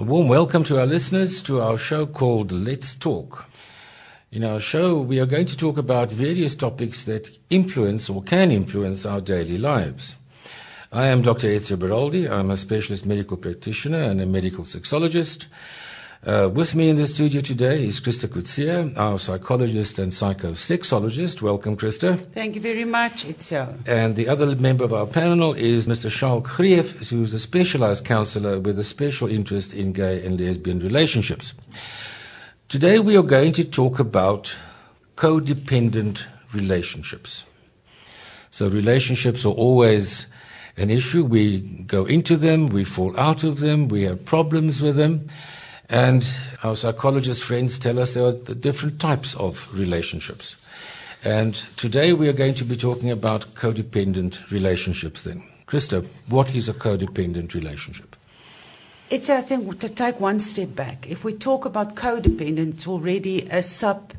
A warm welcome to our listeners to our show called Let's Talk. In our show, we are going to talk about various topics that influence or can influence our daily lives. I am Dr. Ezio Beraldi. I'm a specialist medical practitioner and a medical sexologist. Uh, with me in the studio today is Krista Kutsia, our psychologist and psychosexologist. Welcome, Krista. Thank you very much, Ezio. And the other member of our panel is Mr. Charles Greef, who's a specialized counselor with a special interest in gay and lesbian relationships. Today we are going to talk about codependent relationships. So relationships are always an issue. We go into them, we fall out of them, we have problems with them. And our psychologist friends tell us there are different types of relationships. And today we are going to be talking about codependent relationships then. Krista, what is a codependent relationship? It's, I think, to take one step back. If we talk about codependent, it's already a sub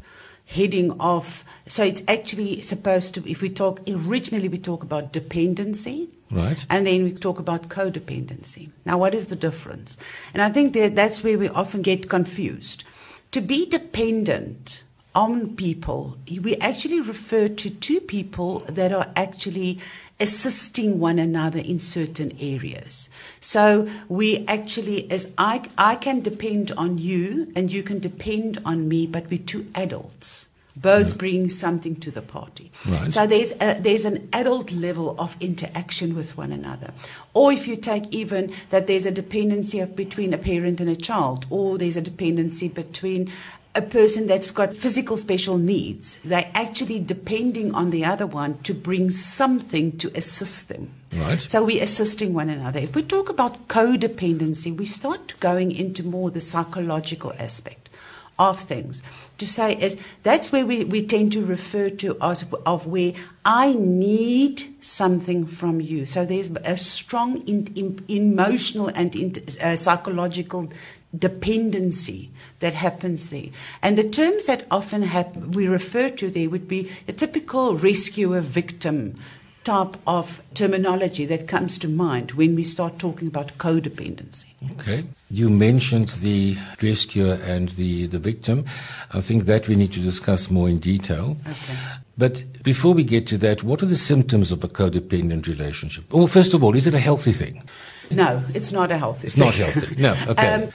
heading off. so it's actually supposed to, if we talk, originally we talk about dependency. Right. And then we talk about codependency. Now, what is the difference? And I think that that's where we often get confused. To be dependent on people, we actually refer to two people that are actually assisting one another in certain areas. So we actually, as I, I can depend on you and you can depend on me, but we're two adults. Both bring something to the party. Right. So there's a, there's an adult level of interaction with one another. Or if you take even that there's a dependency of between a parent and a child, or there's a dependency between a person that's got physical special needs, they're actually depending on the other one to bring something to assist them. Right. So we're assisting one another. If we talk about codependency, we start going into more the psychological aspect of things. To say is that's where we, we tend to refer to as of where I need something from you. So there's a strong in, in, emotional and in, uh, psychological dependency that happens there. And the terms that often hap- we refer to there would be a typical rescuer victim type of terminology that comes to mind when we start talking about codependency. Okay. You mentioned the rescuer and the, the victim. I think that we need to discuss more in detail. Okay. But before we get to that, what are the symptoms of a codependent relationship? Well, first of all, is it a healthy thing? No, it's not a healthy It's thing. not healthy. No, okay. Um,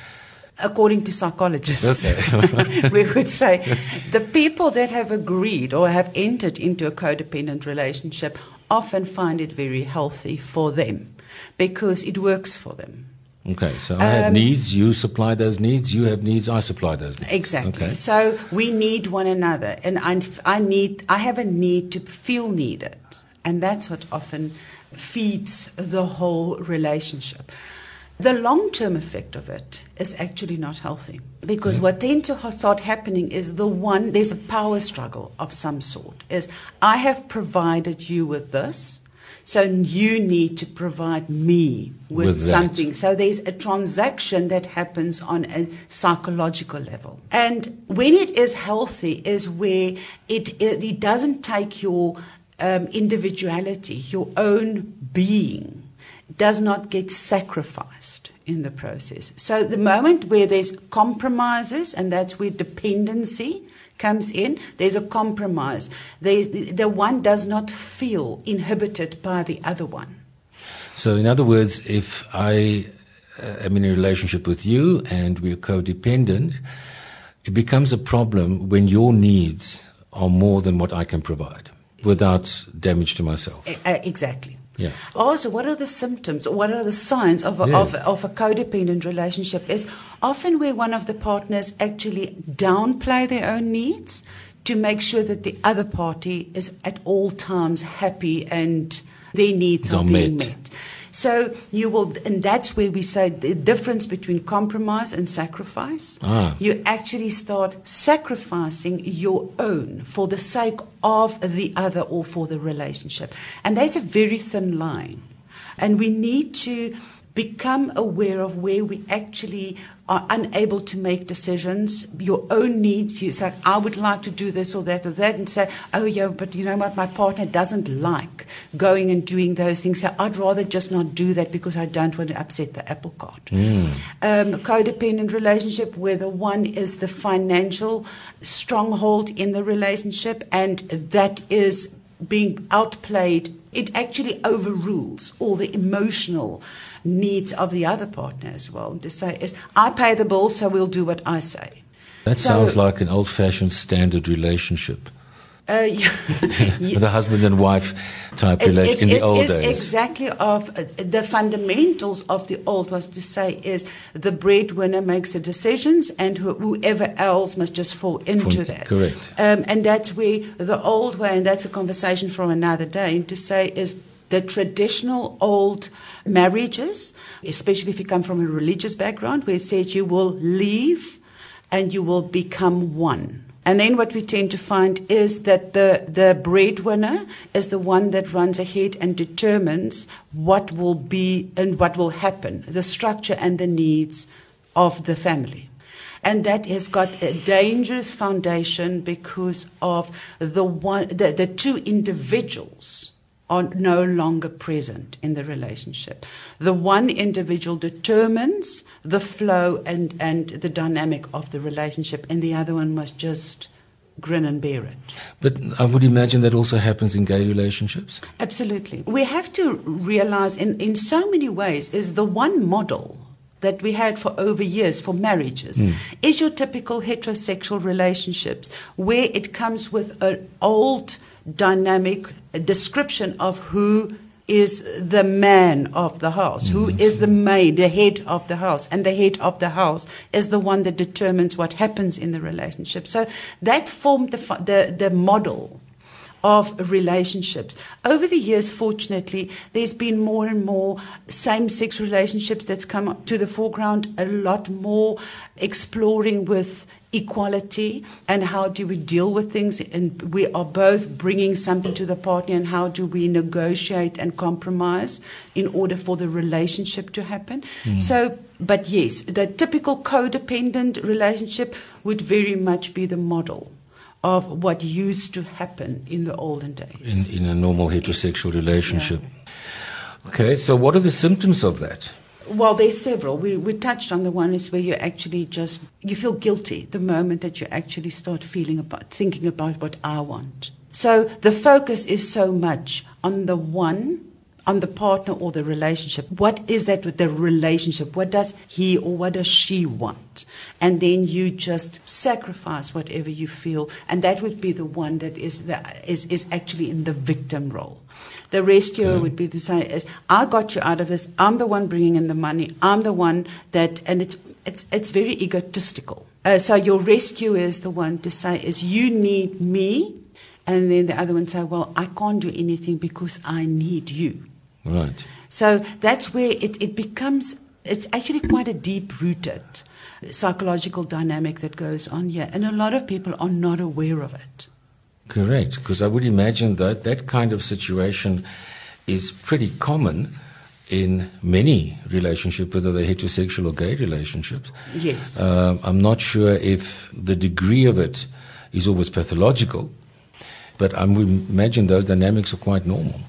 according to psychologists, Okay. we would say the people that have agreed or have entered into a codependent relationship often find it very healthy for them because it works for them. Okay, so I have Um, needs, you supply those needs, you have needs, I supply those needs. Exactly. Okay. So we need one another, and I, I need, I have a need to feel needed, and that's what often feeds the whole relationship. The long-term effect of it is actually not healthy because what tends to start happening is the one there's a power struggle of some sort. Is I have provided you with this, so you need to provide me with, With something. So there's a transaction that happens on a psychological level. And when it is healthy, is where it, it, it doesn't take your um, individuality, your own being, does not get sacrificed in the process. So the moment where there's compromises, and that's where dependency comes in, there's a compromise. There's, the one does not feel inhibited by the other one. So, in other words, if I uh, am in a relationship with you and we're codependent, it becomes a problem when your needs are more than what I can provide without damage to myself. Uh, exactly. Yeah. Also, what are the symptoms? What are the signs of a, Yes. of, of a codependent relationship? Is often where one of the partners actually downplay their own needs to make sure that the other party is at all times happy and their needs are Are being met. met. So you will, and that's where we say the difference between compromise and sacrifice. Ah. You actually start sacrificing your own for the sake of the other or for the relationship. And there's a very thin line. And we need to become aware of where we actually are unable to make decisions, your own needs. You say, I would like to do this or that or that, and say, oh, yeah, but you know what? My partner doesn't like going and doing those things. So I'd rather just not do that because I don't want to upset the apple cart. Mm. Um, codependent relationship where the one is the financial stronghold in the relationship, and that is being outplayed. It actually overrules all the emotional needs of the other partner as well. To say is, I pay the bill, so we'll do what I say. That so, sounds like an old-fashioned standard relationship. Uh, yeah. the husband and wife type it, relation in the old days. Exactly of uh, the fundamentals of the old was to say is the breadwinner makes the decisions and whoever else must just fall into for, that. Correct. Um, and that's where the old way, and that's a conversation from another day, to say is the traditional old marriages, especially if you come from a religious background, where it says you will leave and you will become one. And then what we tend to find is that the, the breadwinner is the one that runs ahead and determines what will be and what will happen, the structure and the needs of the family. And that has got a dangerous foundation because of the, one, the, the two individuals are no longer present in the relationship. The one individual determines the flow and, and the dynamic of the relationship, and the other one must just grin and bear it. But I would imagine that also happens in gay relationships. Absolutely. We have to realize in, in so many ways is the one model that we had for over years for marriages mm. is your typical heterosexual relationships where it comes with an old dynamic description of who is the man of the house, who mm-hmm. the maid, the head of the house. And the head of the house is the one that determines what happens in the relationship. So that formed the, the, the model of relationships. Over the years, fortunately, there's been more and more same sex relationships that's come to the foreground, a lot more exploring with equality and how do we deal with things? And we are both bringing something to the party and how do we negotiate and compromise in order for the relationship to happen? Mm. so but yes the typical codependent relationship would very much be the model of what used to happen in the olden days. In, in a normal heterosexual relationship. Yeah. okay so what are the symptoms of that well, there's several. We, we touched on the one is where you actually just you feel guilty the moment that you actually start feeling about thinking about what I want. So the focus is so much on the one, on the partner or the relationship. What is that with the relationship? What does he or what does she want? And then you just sacrifice whatever you feel, and that would be the one that is the, is is actually in the victim role. The rescuer would be to say, "Is I got you out of this. I'm the one bringing in the money. I'm the one that," and it's it's it's very egotistical. Uh, so your rescuer is the one to say, "Is you need me," and then the other one say, "Well, I can't do anything because I need you." Right. So that's where it, it becomes. It's actually quite a deep rooted psychological dynamic that goes on here, and a lot of people are not aware of it. Correct, because I would imagine that that kind of situation is pretty common in many relationships, whether they're heterosexual or gay relationships. Yes. Uh, I'm not sure if the degree of it is always pathological, but I would imagine those dynamics are quite normal.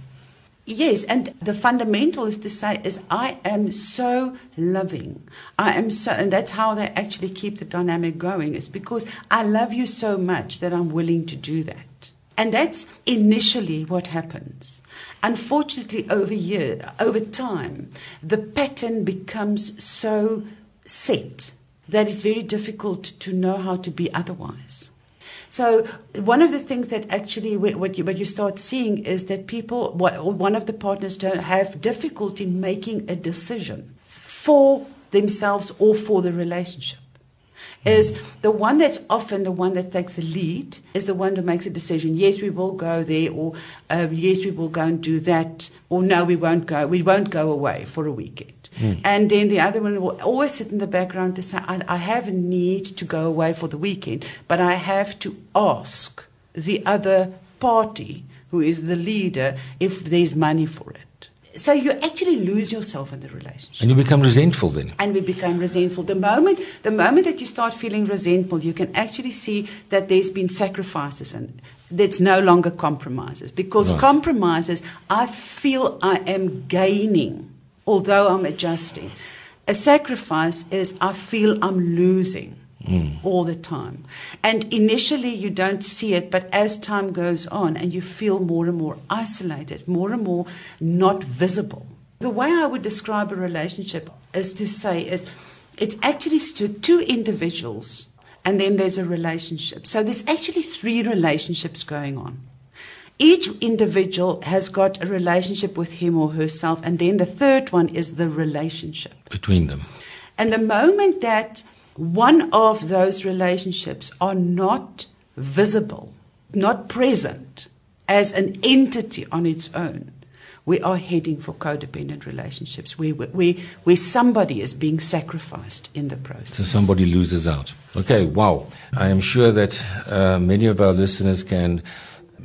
Yes, and the fundamental is to say is I am so loving. I am so and that's how they actually keep the dynamic going is because I love you so much that I'm willing to do that. And that's initially what happens. Unfortunately over year over time the pattern becomes so set that it's very difficult to know how to be otherwise. So one of the things that actually what you, what you start seeing is that people, one of the partners don't have difficulty making a decision for themselves or for the relationship. Is the one that's often the one that takes the lead is the one who makes a decision. Yes, we will go there, or uh, yes, we will go and do that, or no, we won't go. We won't go away for a weekend. Mm. And then the other one will always sit in the background to say, I, I have a need to go away for the weekend, but I have to ask the other party, who is the leader, if there's money for it. so you actually lose yourself in the relationship. And you become resentful then. And we become resentful. The moment, the moment that you start feeling resentful, you can actually see that there's been sacrifices and that's no longer compromises. Because Right. compromises, I feel I am gaining, although I'm adjusting. A sacrifice is I feel I'm losing. Hmm. All the time. And initially you don't see it, but as time goes on and you feel more and more isolated, more and more not visible. The way I would describe a relationship is to say is it's actually two individuals and then there's a relationship. So there's actually three relationships going on. Each individual has got a relationship with him or herself, and then the third one is the relationship. Between them. And the moment that one of those relationships are not visible, not present as an entity on its own, we are heading for codependent relationships where, where, where somebody is being sacrificed in the process. So somebody loses out. Okay, wow. I am sure that uh, many of our listeners can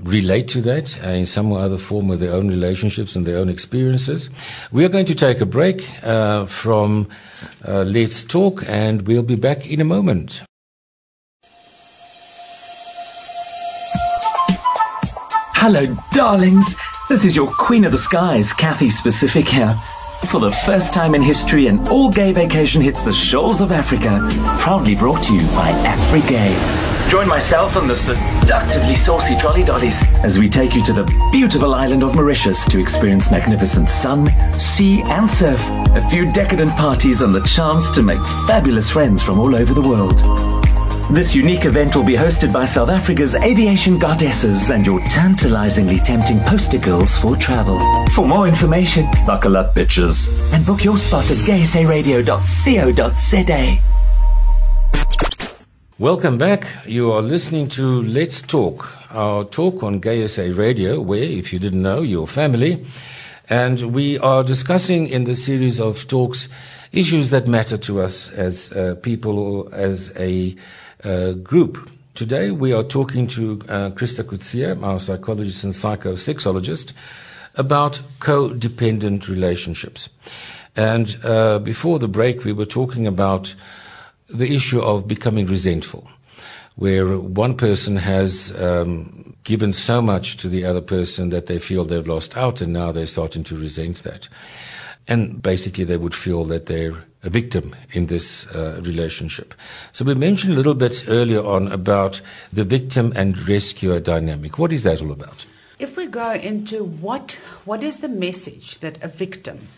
relate to that uh, in some other form with their own relationships and their own experiences. We are going to take a break uh, from uh, Let's Talk and we'll be back in a moment. Hello, darlings. This is your Queen of the Skies, Kathy Specific here. For the first time in history, an all gay vacation hits the shores of Africa. Proudly brought to you by AfriGay. Join myself and the seductively saucy trolley dollies as we take you to the beautiful island of Mauritius to experience magnificent sun, sea, and surf, a few decadent parties, and the chance to make fabulous friends from all over the world. This unique event will be hosted by South Africa's aviation goddesses and your tantalizingly tempting poster girls for travel. For more information, buckle up, bitches, and book your spot at gaysaradio.co.za. Welcome back. You are listening to Let's Talk, our talk on Gay SA Radio, where, if you didn't know, you're family. And we are discussing in the series of talks issues that matter to us as uh, people as a uh, group. Today we are talking to uh, Krista Kutsia, our psychologist and psychosexologist, about codependent relationships. And uh, before the break, we were talking about the issue of becoming resentful, where one person has um, given so much to the other person that they feel they've lost out, and now they're starting to resent that. And basically, they would feel that they're a victim in this uh, relationship. So we mentioned a little bit earlier on about the victim and rescuer dynamic. What is that all about? If we go into what what is the message that a victim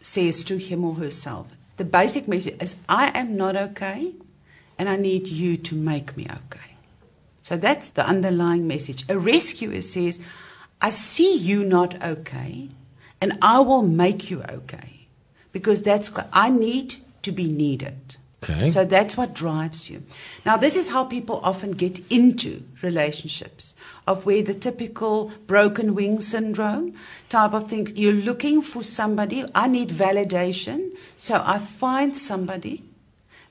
says to him or herself, the basic message is I am not okay and I need you to make me okay. So that's the underlying message. A rescuer says, I see you not okay and I will make you okay because that's I need to be needed. Okay. So that's what drives you. Now, this is how people often get into relationships, of where the typical broken wing syndrome type of thing. You're looking for somebody. I need validation, so I find somebody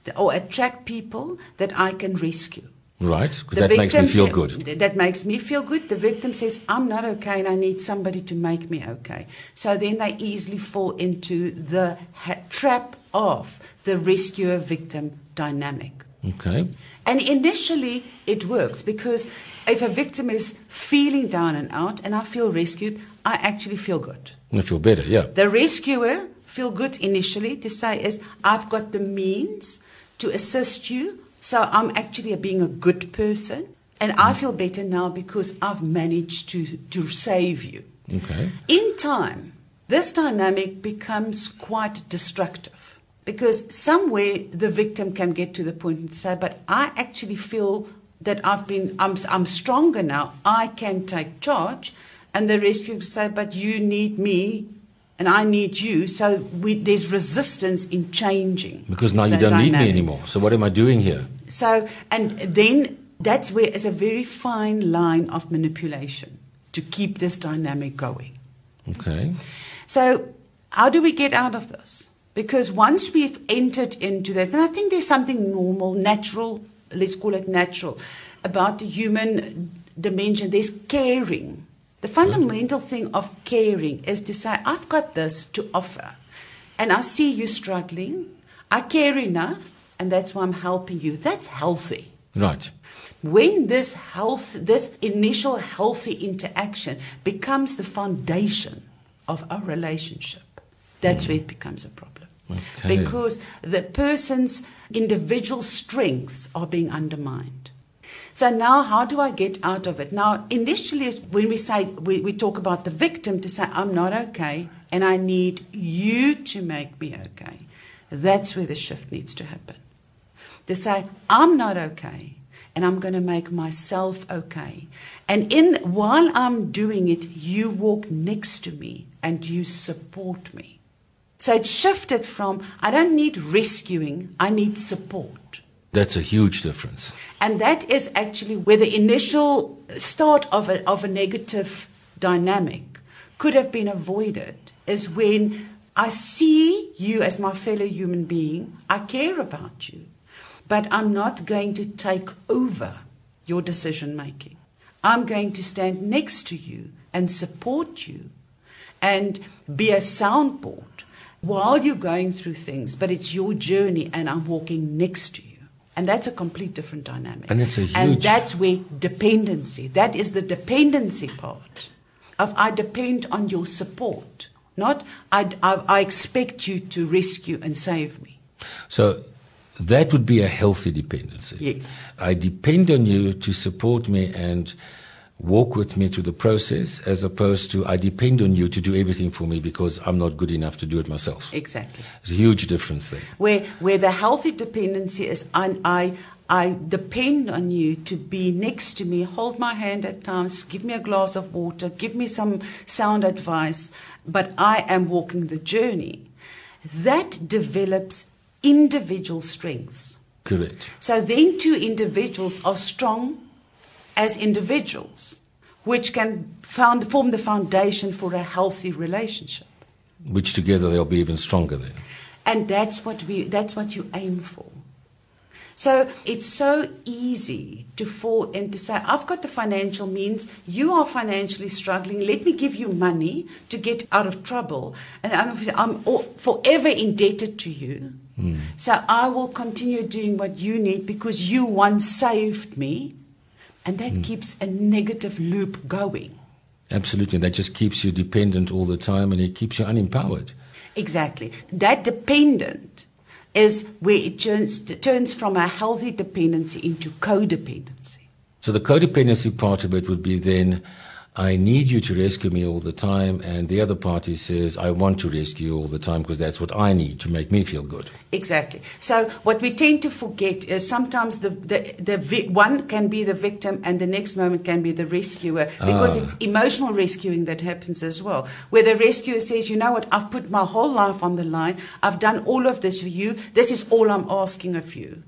that, or attract people that I can rescue. Right? Because that makes me feel good. th- That makes me feel good. The victim says, I'm not okay and I need somebody to make me okay. So then they easily fall into the ha- trap of the rescuer victim dynamic. Okay. And initially it works because if a victim is feeling down and out and I feel rescued, I actually feel good. I feel better, yeah. The rescuer feel good initially to say is I've got the means to assist you, so I'm actually being a good person, and I mm. feel better now because I've managed to to save you. Okay. In time, this dynamic becomes quite destructive because somewhere the victim can get to the point and say, "But I actually feel that I've been I'm I'm stronger now. I can take charge." And the rescuer will say, "But you need me." And I need you, so we, there's resistance in changing. Because now you don't need me anymore. So what am I doing here? So, and then that's where it's a very fine line of manipulation to keep this dynamic going. Okay. So, how do we get out of this? Because once we've entered into that, and I think there's something normal, natural, let's call it natural, about the human dimension. There's caring The fundamental thing of caring is to say, I've got this to offer, and I see you struggling. I care enough, and that's why I'm helping you. That's healthy. Right. When this health, this initial healthy interaction becomes the foundation of our relationship, that's where it becomes a problem. Okay. Because the person's individual strengths are being undermined. So now, how do I get out of it? Now, initially, when we say we, we talk about the victim to say, I'm not okay and I need you to make me okay, that's where the shift needs to happen. To say, I'm not okay and I'm going to make myself okay. And in while I'm doing it, you walk next to me and you support me. So it shifted from I don't need rescuing, I need support. That's a huge difference. And that is actually where the initial start of a, of a negative dynamic could have been avoided, is when I see you as my fellow human being, I care about you, but I'm not going to take over your decision making. I'm going to stand next to you and support you and be a soundboard while you're going through things, but it's your journey and I'm walking next to you. And that's a complete different dynamic. And it's a And huge- that's where dependency, that is the dependency part of I depend on your support, not I, I, I expect you to rescue and save me. So that would be a healthy dependency. Yes. I depend on you to support me and walk with me through the process as opposed to I depend on you to do everything for me because I'm not good enough to do it myself. Exactly. There's a huge difference there. Where, where the healthy dependency is I, I, I depend on you to be next to me, hold my hand at times, give me a glass of water, give me some sound advice, but I am walking the journey. That develops individual strengths. Correct. So then two individuals are strong as individuals, which can found, form the foundation for a healthy relationship. Which together they'll be even stronger then. And that's what we that's what you aim for. So it's so easy to fall into say, I've got the financial means, you are financially struggling, let me give you money to get out of trouble. And I'm, I'm all- forever indebted to you. Hmm. So I will continue doing what you need because you once saved me. And that hmm. keeps a negative loop going. Absolutely. That just keeps you dependent all the time and it keeps you unempowered. Exactly. That dependent is where it turns, turns from a healthy dependency into codependency. So the codependency part of it would be then, I need you to rescue me all the time, and the other party says, I want to rescue you all the time because that's what I need to make me feel good. Exactly. So what we tend to forget is sometimes the, the, the vi- one can be the victim and the next moment can be the rescuer because Ah. it's emotional rescuing that happens as well. Where the rescuer says, you know what, I've put my whole life on the line. I've done all of this for you. This is all I'm asking of you.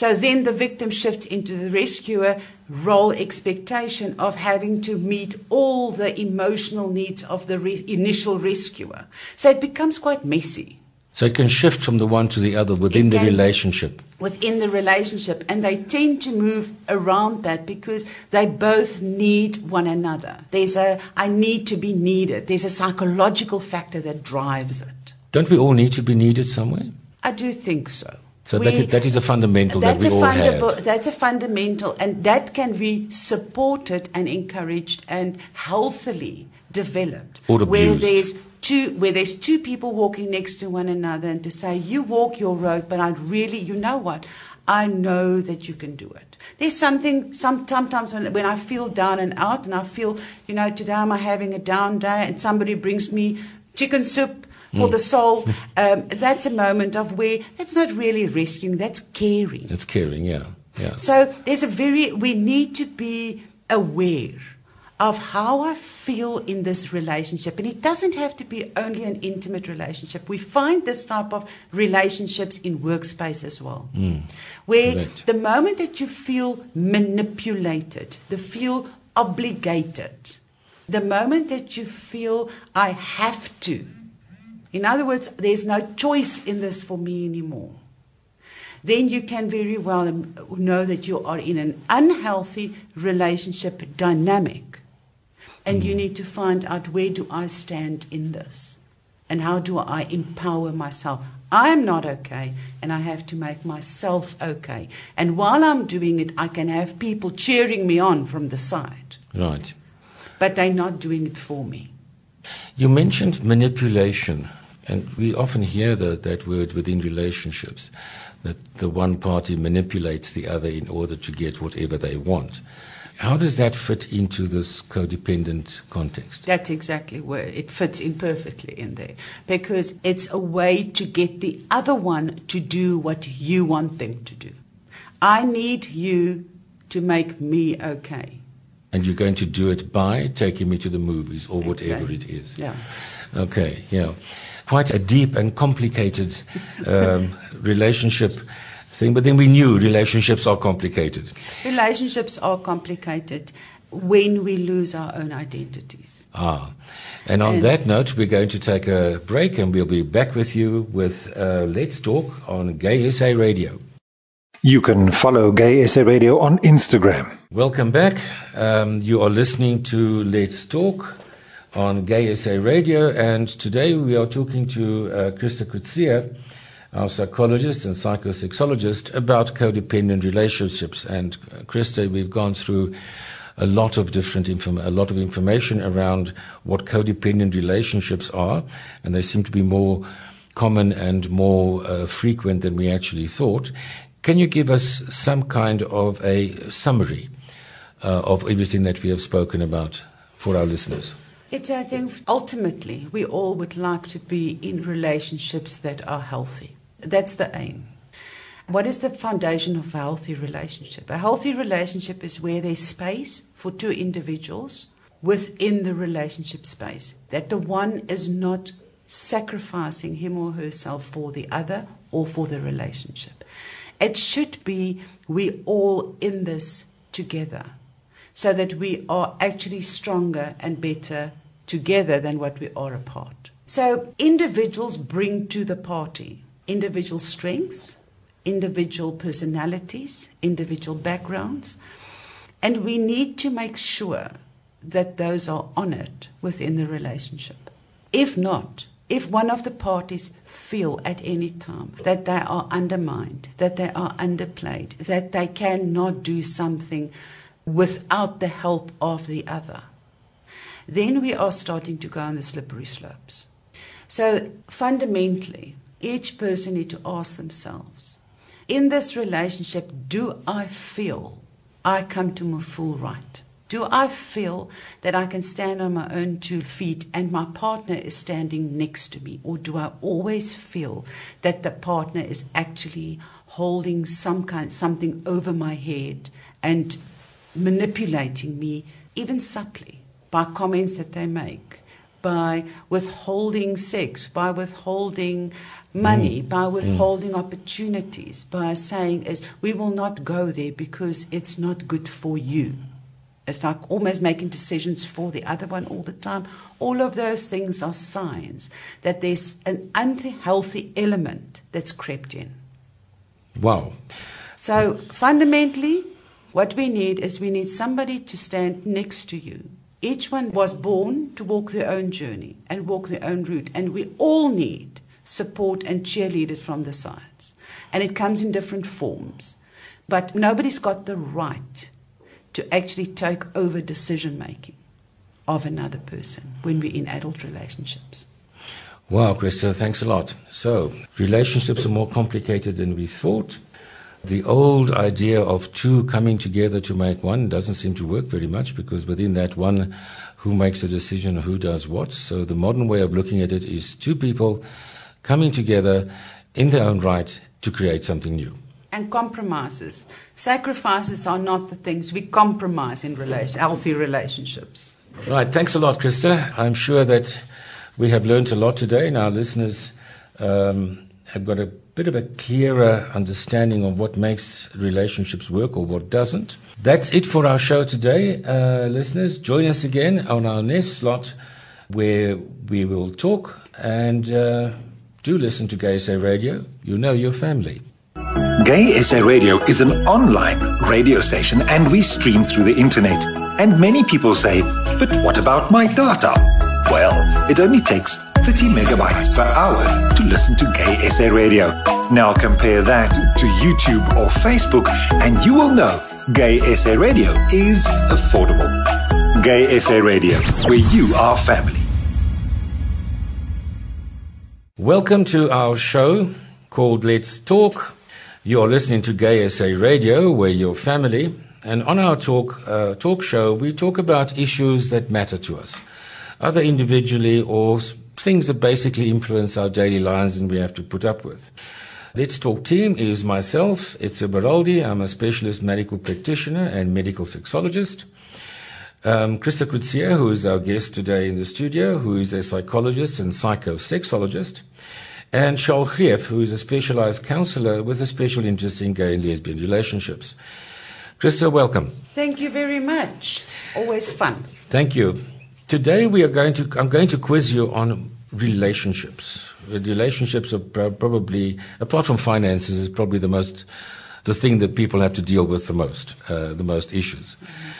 So then the victim shifts into the rescuer role expectation of having to meet all the emotional needs of the re- initial rescuer. So it becomes quite messy. So it can shift from the one to the other within It the relationship. within the relationship and they tend to move around that because they both need one another there's a i need to be needed there's a psychological factor that drives it Don't we all need to be needed somewhere? i do think so So that is, that is a fundamental that we all have. that's a fundamental and that can be supported and encouraged and healthily developed Or where there's two where there's two people walking next to one another and to say you walk your road but I really you know what? I know that you can do it. There's something some, sometimes when, when I feel down and out and I feel you know today I'm having a down day and somebody brings me chicken soup for the soul um, that's a moment of where that's not really rescuing that's caring That's caring, yeah. Yeah. so there's a very, we need to be aware of how I feel in this relationship. And it doesn't have to be only an intimate relationship. We find this type of relationships in workspace as well. Where correct. the moment that you feel manipulated, the feel obligated, the moment that you feel I have to, in other words, there's no choice in this for me anymore then you can very well know that you are in an unhealthy relationship dynamic And you hmm. need to find out where do I stand in this? And how do I empower myself? I'm not okay, and I have to make myself okay. And while I'm doing it, I can have people cheering me on from the side. Right. But they're not doing it for me. You mentioned manipulation, and we often hear the, that word within relationships that the one party manipulates the other in order to get whatever they want. How does that fit into this codependent context? That's exactly where it fits in perfectly in there because it's a way to get the other one to do what you want them to do. I need you to make me okay. And you're going to do it by taking me to the movies or whatever Exactly. it is. Yeah. Okay, yeah. Quite a deep and complicated um, relationship thing, but then we knew relationships are complicated. Relationships are complicated when we lose our own identities. Ah. And on And- that note, we're going to take a break and we'll be back with you with uh, Let's Talk on Gay SA Radio. You can follow Gay SA Radio on Instagram. Welcome back. Um, you are listening to Let's Talk on Gay SA Radio, and today we are talking to uh, Krista Kutsia, our psychologist and psychosexologist, about codependent relationships. And uh, Krista, we've gone through a lot of different inform- a lot of information around what codependent relationships are, and they seem to be more common and more uh, frequent than we actually thought. Can you give us some kind of a summary uh, of everything that we have spoken about for our listeners? It's, I think, ultimately, we all would like to be in relationships that are healthy. That's the aim. What is the foundation of a healthy relationship? A healthy relationship is where there's space for two individuals within the relationship space, that the one is not sacrificing him or herself for the other or for the relationship. It should be we all in this together so that we are actually stronger and better together than what we are apart. So individuals bring to the party individual strengths, individual personalities, individual backgrounds, and we need to make sure that those are honored within the relationship. If not, if one of the parties feel at any time that they are undermined, that they are underplayed, that they cannot do something without the help of the other, then we are starting to go on the slippery slopes. So fundamentally, each person need to ask themselves, in this relationship, do I feel I come to my full right? Do I feel that I can stand on my own two feet and my partner is standing next to me? Or do I always feel that the partner is actually holding some kind something over my head and manipulating me even subtly by comments that they make, by withholding sex, by withholding money, mm. by mm. withholding opportunities, by saying is we will not go there because it's not good for you. It's like almost making decisions for the other one all the time. All of those things are signs that there's an unhealthy element that's crept in. Wow. So fundamentally, what we need is we need somebody to stand next to you. Each one was born to walk their own journey and walk their own route, and we all need support and cheerleaders from the sides. And it comes in different forms. But nobody's got the right to actually take over decision making of another person when we're in adult relationships. Wow, Krista, thanks a lot. So, relationships are more complicated than we thought. The old idea of two coming together to make one doesn't seem to work very much because within that one, who makes a decision, who does what. So, the modern way of looking at it is two people coming together in their own right to create something new. and compromises. Sacrifices are not the things we compromise in relation, healthy relationships. Right, thanks a lot, Krista. I'm sure that we have learned a lot today, and our listeners um, have got a bit of a clearer understanding of what makes relationships work or what doesn't. That's it for our show today, uh, listeners. Join us again on our next slot where we will talk and uh, do listen to Gay SA Radio. You know your family. Gay SA Radio is an online radio station and we stream through the internet. And many people say, but what about my data? Well, it only takes 30 megabytes per hour to listen to Gay SA Radio. Now compare that to YouTube or Facebook, and you will know Gay SA Radio is affordable. Gay SA Radio, where you are family. Welcome to our show called Let's Talk. You're listening to Gay SA Radio, where you're family. And on our talk, uh, talk show, we talk about issues that matter to us, either individually or things that basically influence our daily lives and we have to put up with. Let's Talk team is myself, Ezio Baraldi. I'm a specialist medical practitioner and medical sexologist. Um, Christa Krutsier, who is our guest today in the studio, who is a psychologist and psychosexologist. And Charles Greef, who is a specialized counselor with a special interest in gay and lesbian relationships. Christa, welcome. Thank you very much. Always fun. Thank you. Today we are going to I'm going to quiz you on relationships. Relationships are probably apart from finances is probably the most the thing that people have to deal with the most, uh, the most issues. Mm-hmm.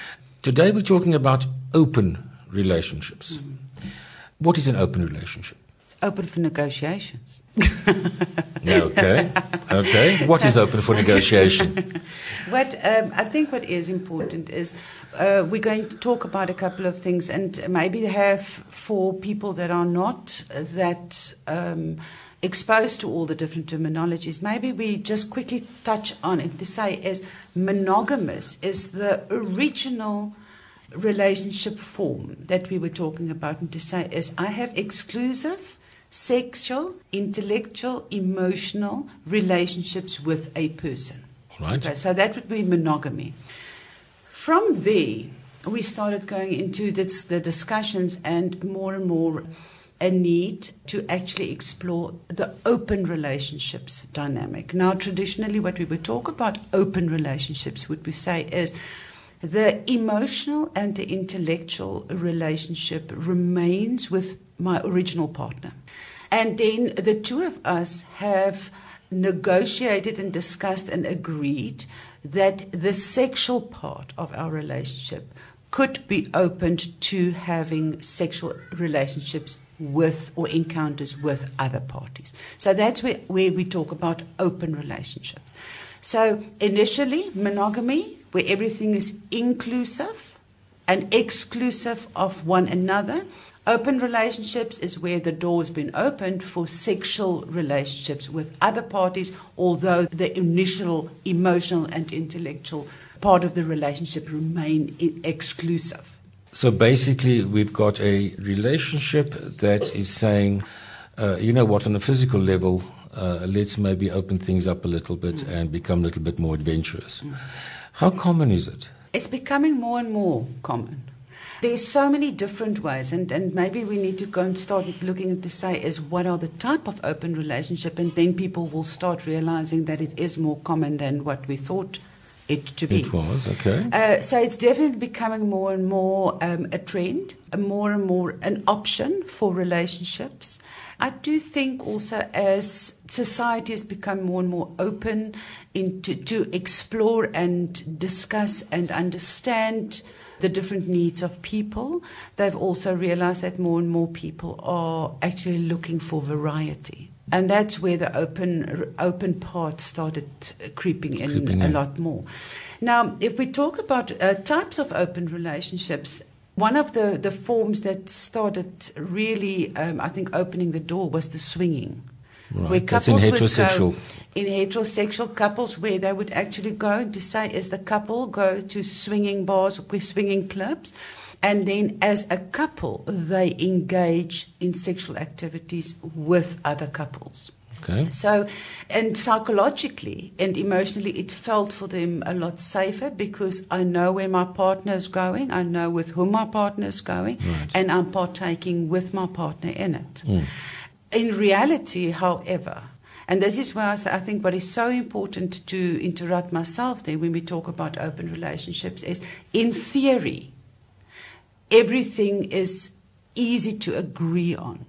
Today we're talking about open relationships. Mm-hmm. What is an open relationship? It's open for negotiations. okay. Okay. What is open for negotiation? what um, I think what is important is uh, we're going to talk about a couple of things and maybe have for people that are not that um, exposed to all the different terminologies, maybe we just quickly touch on it to say is monogamous is the original relationship form that we were talking about and to say is I have exclusive sexual, intellectual, emotional relationships with a person. Right. Okay, so that would be monogamy. From there, we started going into this, the discussions and more and more a need to actually explore the open relationships dynamic. Now, traditionally, what we would talk about open relationships, would we say is the emotional and the intellectual relationship remains with my original partner. And then the two of us have negotiated and discussed and agreed that the sexual part of our relationship could be opened to having sexual relationships with or encounters with other parties. So that's where, where we talk about open relationships. So initially, monogamy, where everything is inclusive and exclusive of one another. Open relationships is where the door has been opened for sexual relationships with other parties, although the initial emotional and intellectual part of the relationship remain exclusive. So basically, we've got a relationship that is saying, uh, you know what, on a physical level, uh, let's maybe open things up a little bit mm. and become a little bit more adventurous. Mm. How common is it? It's becoming more and more common. There's so many different ways, and, and maybe we need to go and start looking at to say is what are the type of open relationship, and then people will start realizing that it is more common than what we thought it to be. It was okay. Uh, so it's definitely becoming more and more um, a trend, a more and more an option for relationships. I do think also as society has become more and more open into to explore and discuss and understand the different needs of people, they've also realized that more and more people are actually looking for variety. And that's where the open open part started creeping in creeping a in. lot more. Now, if we talk about uh, types of open relationships, one of the, the forms that started really, um, I think, opening the door was the swinging. Right. Where couples That's in heterosexual. Would go in heterosexual couples, where they would actually go to say, as the couple go to swinging bars or swinging clubs, and then as a couple, they engage in sexual activities with other couples. Okay. So, and psychologically and emotionally, it felt for them a lot safer because I know where my partner is going, I know with whom my partner is going, right. and I'm partaking with my partner in it. Mm. In reality, however, and this is where I, th- I, think what is so important to interrupt myself there when we talk about open relationships is in theory, everything is easy to agree on.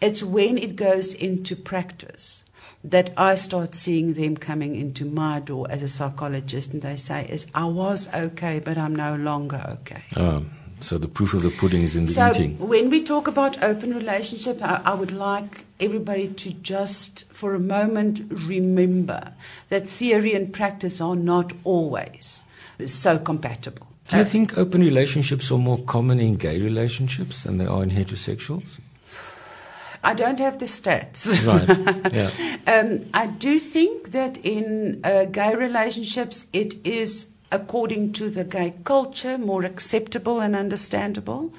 It's when it goes into practice that I start seeing them coming into my door as a psychologist, and they say, "Is I was okay, but I'm no longer okay." Um, so the proof of the pudding is in the so eating. when we talk about open relationship, I, I would like everybody to just, for a moment, remember that theory and practice are not always so compatible. Do you think open relationships are more common in gay relationships than they are in heterosexuals? I don't have the stats. Right. Yeah. Um, I do think that in uh, gay relationships, it is, according to the gay culture, more acceptable and understandable.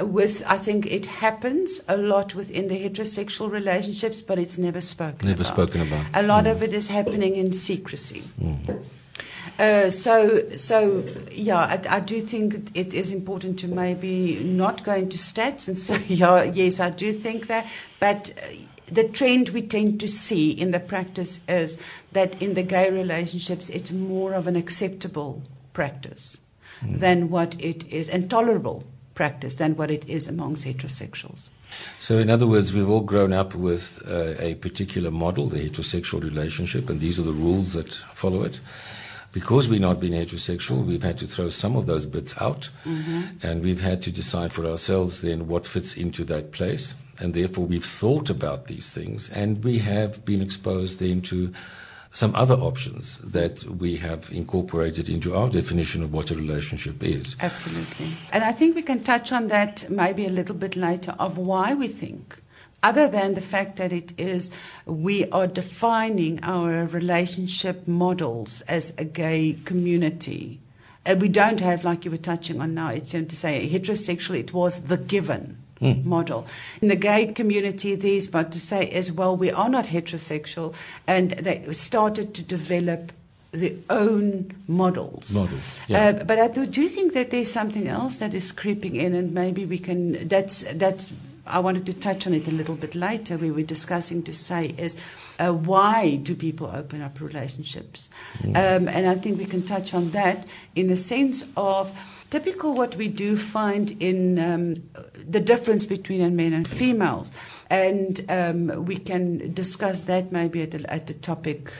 With, I think it happens a lot within the heterosexual relationships, but it's never spoken Never about. spoken about. A lot of it is happening in secrecy. Uh, so, so yeah, I, I do think it is important to maybe not go into stats and say, yeah, yes, I do think that, but uh, the trend we tend to see in the practice is that in the gay relationships, it's more of an acceptable practice than what it is, and tolerable practice than what it is amongst heterosexuals. So, in other words, we've all grown up with uh, a particular model, the heterosexual relationship, and these are the rules that follow it. Because we've not been heterosexual, we've had to throw some of those bits out, and we've had to decide for ourselves then what fits into that place. And therefore, we've thought about these things, and we have been exposed then to some other options that we have incorporated into our definition of what a relationship is. Absolutely. And I think we can touch on that maybe a little bit later of why we think, other than the fact that it is, we are defining our relationship models as a gay community. And we don't have, like you were touching on now, it's to say heterosexual, it was the given. Model. In the gay community, there's but to say is, well, we are not heterosexual, and they started to develop their own models. Models, yeah. Uh, but I do, do think that there's something else that is creeping in, and maybe we can. That's that's. I wanted to touch on it a little bit later. We were discussing to say is. Uh, why do people open up relationships? Um, and I think we can touch on that in the sense of typical what we do find in um, the difference between men and females. And um, we can discuss that maybe at the, at the topic,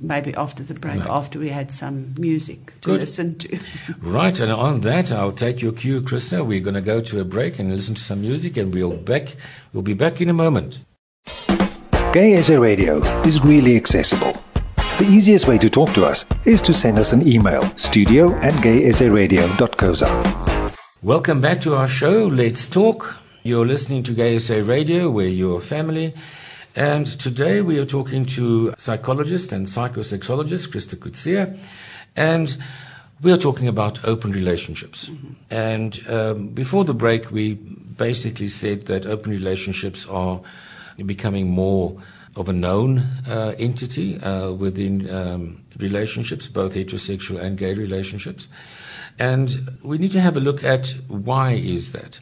maybe after the break, Right. after we had some music to Good. listen to. Right, and on that, I'll take your cue, Krista. We're going to go to a break and listen to some music, and we'll back. We'll be back in a moment. Gay SA Radio is really accessible. The easiest way to talk to us is to send us an email studio at gaysaradio.coza. Welcome back to our show. Let's talk. You're listening to Gay SA Radio, where you're family. And today we are talking to psychologist and psychosexologist Krista Kutsia. And we are talking about open relationships. And um, before the break, we basically said that open relationships are becoming more of a known uh, entity uh, within um, relationships, both heterosexual and gay relationships. And we need to have a look at why is that.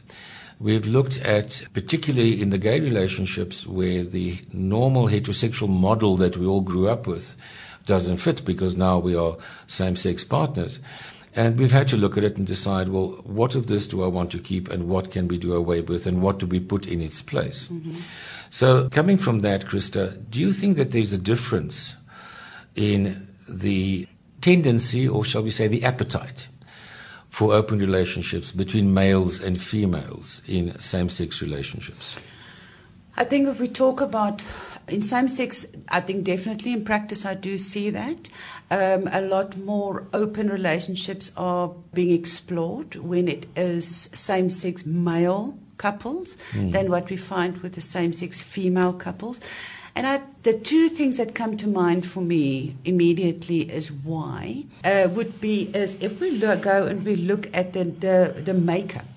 We've looked at, particularly in the gay relationships, where the normal heterosexual model that we all grew up with doesn't fit because now we are same sex partners. And we've had to look at it and decide, well, what of this do I want to keep and what can we do away with and what do we put in its place? So, coming from that, Krista, do you think that there's a difference in the tendency, or shall we say, the appetite for open relationships between males and females in same sex relationships? I think if we talk about in same sex, I think definitely in practice I do see that. Um, a lot more open relationships are being explored when it is same sex male couples than what we find with the same sex female couples. And I, the two things that come to mind for me immediately is why uh, would be is if we look, go and we look at the, the, the makeup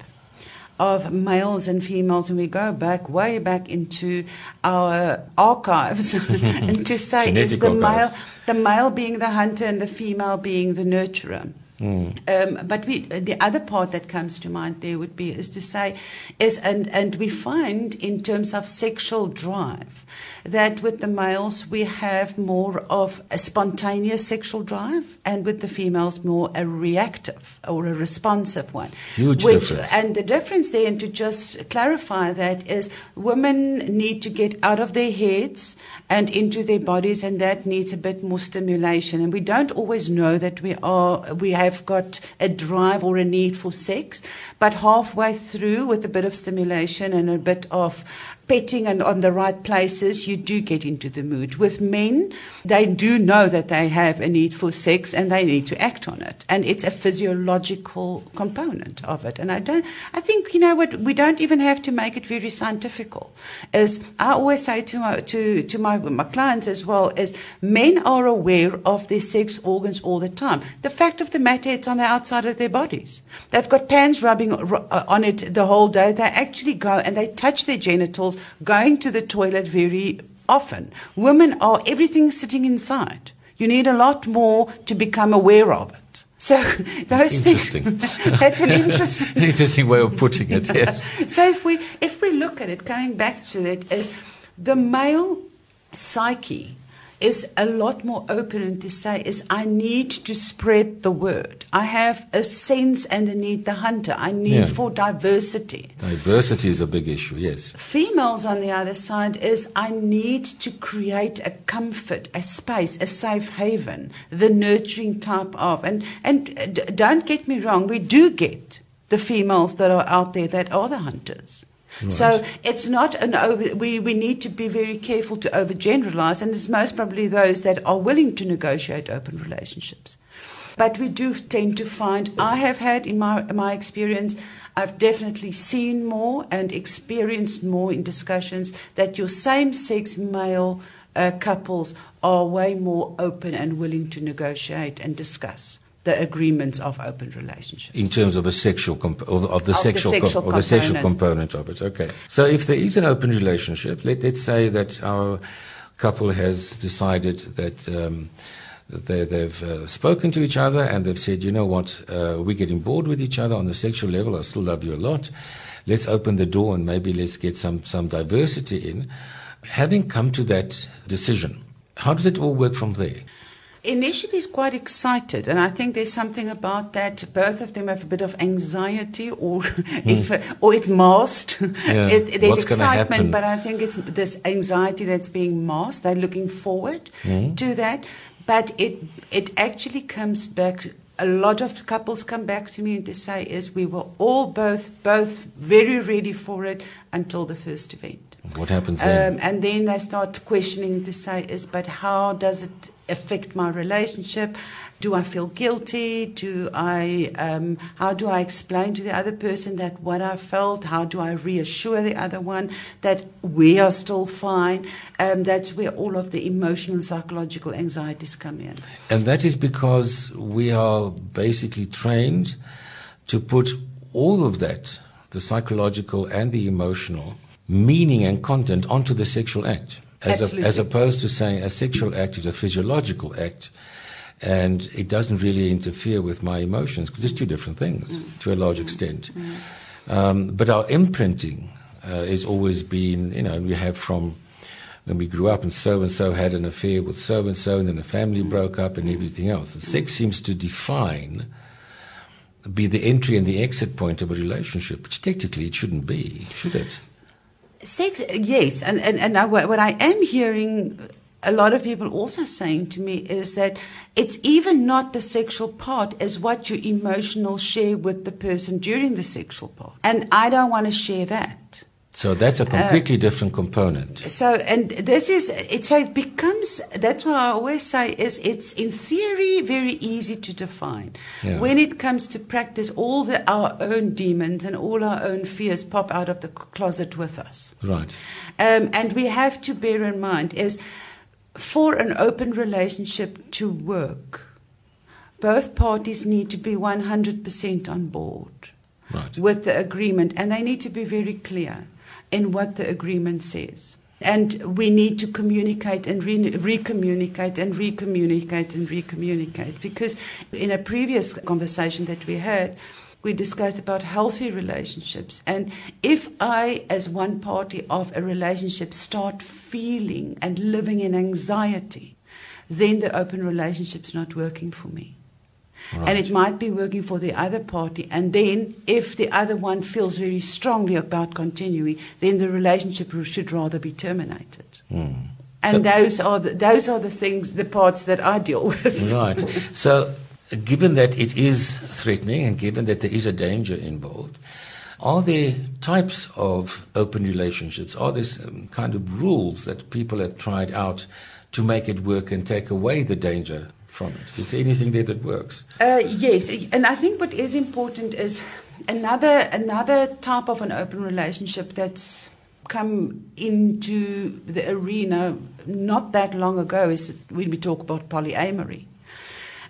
of males and females, and we go back way back into our archives, and to say is the male the male being the hunter and the female being the nurturer. Um, but we, the other part that comes to mind there would be is to say, is and and we find in terms of sexual drive that with the males we have more of a spontaneous sexual drive, and with the females more a reactive or a responsive one. Huge Which- difference. And the difference there, and to just clarify that, is women need to get out of their heads and into their bodies, and that needs a bit more stimulation. And we don't always know that we are we have got a drive or a need for sex, but halfway through, with a bit of stimulation and a bit of petting and on the right places, you do get into the mood. With men, they do know that they have a need for sex and they need to act on it. And it's a physiological component of it. And I don't I think, you know what, we don't even have to make it very scientifical. Is I always say to my to, to my, my clients as well, is men are aware of their sex organs all the time. The fact of the matter it's on the outside of their bodies. They've got pans rubbing uh, on it the whole day. They actually go and they touch their genitals going to the toilet very often. Women are everything sitting inside. You need a lot more to become aware of it. So those Interesting. things. that's an interesting. Interesting way of putting it, yes. So if we if we look at it, going back to it, is the male psyche is a lot more open and to say is I need to spread the word. I have a sense and a need the hunter. I need Yeah. for diversity. Diversity is a big issue, yes. Females on the other side is I need to create a comfort, a space, a safe haven, the nurturing type of. And and uh, don't get me wrong, we do get the females that are out there that are the hunters. So it's not an over, we, we need to be very careful to overgeneralize, and it's most probably those that are willing to negotiate open relationships. But we do tend to find, I have had in my, my experience, I've definitely seen more and experienced more in discussions that your same sex male uh, couples are way more open and willing to negotiate and discuss the agreements of open relationships. In terms of a sexual comp- of the, of the the sexual com- sexual of the sexual component. of it. Okay. So if there is an open relationship, let, let's say that our couple has decided that um, they, they've uh, spoken to each other and they've said, you know what, uh, we're getting bored with each other on the sexual level. I still love you a lot. Let's open the door and maybe let's get some some diversity in. Having come to that decision, how does it all work from there? Initially, he's quite excited, and I think there's something about that. Both of them have a bit of anxiety, or if, or it's masked. Yeah. It, there's What's excitement, but I think it's this anxiety that's being masked. They're looking forward Hmm. to that, but it it actually comes back. A lot of couples come back to me and they say is we were all both both very ready for it until the first event. What happens then? Um, and then they start questioning to say, is but how does it affect my relationship? Do I feel guilty? Do I? Um, how do I explain to the other person that what I felt? How do I reassure the other one that we are still fine? Um, that's where all of the emotional and psychological anxieties come in. And that is because we are basically trained to put all of that, the psychological and the emotional, meaning and content onto the sexual act. As, a, as opposed to saying a sexual act is a physiological act and it doesn't really interfere with my emotions because it's two different things mm. to a large extent. Mm. Mm. Um, but our imprinting uh, has always been, you know, we have from when we grew up and so and so had an affair with so and so and then the family broke up and everything else. And sex seems to define, be the entry and the exit point of a relationship, which technically it shouldn't be, should it? Sex, yes, and and and I, what I am hearing a lot of people also saying to me is that it's even not the sexual part as what you emotional share with the person during the sexual part, and I don't want to share that. So that's a completely different component. So, and this is, it, so it becomes, that's why I always say is it's in theory very easy to define. Yeah. When it comes to practice, all the, our own demons and all our own fears pop out of the closet with us. Right. Um, and we have to bear in mind is for an open relationship to work, both parties need to be 100% on board Right. with the agreement, and they need to be very clear in what the agreement says. And we need to communicate and re- recommunicate and recommunicate and recommunicate. Because in a previous conversation that we had, we discussed about healthy relationships. And if I, as one party of a relationship, start feeling and living in anxiety, then the open relationship's not working for me. Right. And it might be working for the other party. And then, if the other one feels very strongly about continuing, then the relationship should rather be terminated. Mm. And so, those are the, those are the things, the parts that I deal with. Right. So, given that it is threatening and given that there is a danger involved, are there types of open relationships? Are there some kind of rules that people have tried out to make it work and take away the danger from it? Is there anything there that works? Uh, yes, and I think what is important is another another type of an open relationship that's come into the arena not that long ago is when we talk about polyamory.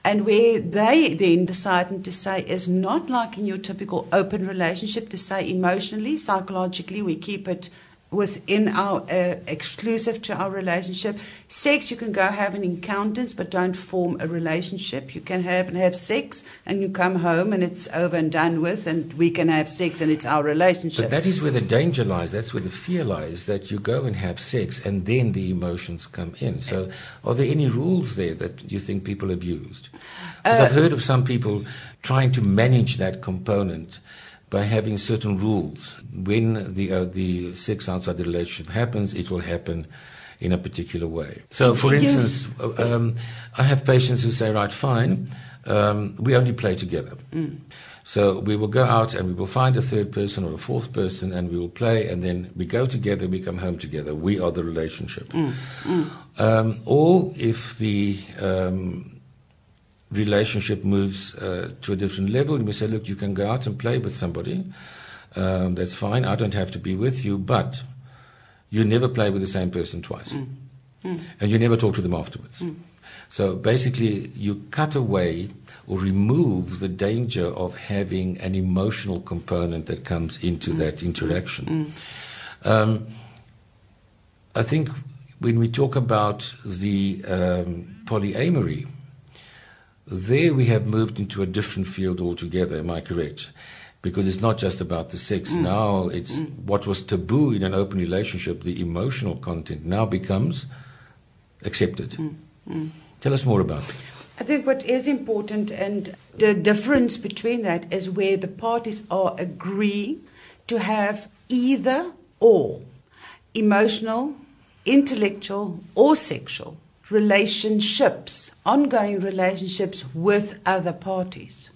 And where they then decided to say is not like in your typical open relationship to say emotionally, psychologically, we keep it within our uh, exclusive to our relationship. Sex, you can go have an encounters, but don't form a relationship. You can have and have sex, and you come home, and it's over and done with, and we can have sex, and it's our relationship. But that is where the danger lies. That's where the fear lies. That you go and have sex, and then the emotions come in. So, are there any rules there that you think people have used? Because uh, I've heard of some people trying to manage that component by having certain rules. When the, uh, the sex outside the relationship happens, it will happen in a particular way. So, for instance, um, I have patients who say, right, fine, um, we only play together. Mm. So we will go out and we will find a third person or a fourth person and we will play and then we go together, we come home together. We are the relationship. Mm. Mm. Um, or if the um, relationship moves uh, to a different level, and we say, look, you can go out and play with somebody. Um, that's fine. I don't have to be with you, but you never play with the same person twice. Mm. Mm. And you never talk to them afterwards. Mm. So basically, you cut away or remove the danger of having an emotional component that comes into mm. that interaction. Mm. Um, I think when we talk about the um, polyamory, there we have moved into a different field altogether, am I correct? Because it's not just about the sex. Mm. Now it's mm. what was taboo in an open relationship, the emotional content now becomes accepted. Mm. mm. Tell us more about it. I think what is important and the difference between that is where the parties are agreeing to have either or emotional, intellectual, or sexual relationships, ongoing relationships with other parties.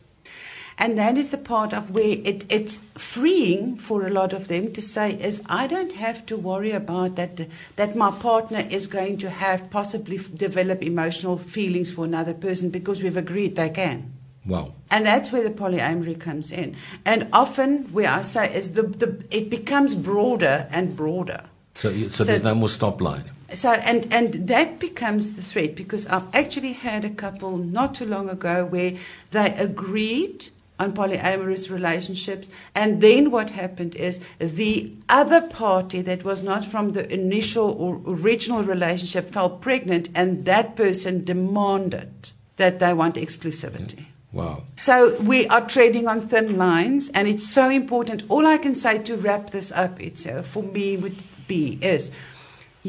And that is the part of where it, it's freeing for a lot of them to say is I don't have to worry about that that my partner is going to have possibly develop emotional feelings for another person because we've agreed they can. Wow. And that's where the polyamory comes in. And often where I say is the, the it becomes broader and broader. So, so, so there's no more stop line so and and that becomes the threat because I've actually had a couple not too long ago where they agreed on polyamorous relationships and then what happened is the other party that was not from the initial or original relationship fell pregnant and that person demanded that they want exclusivity Wow. So we are trading on thin lines, and it's so important. All I can say to wrap this up, it's uh, for me would be is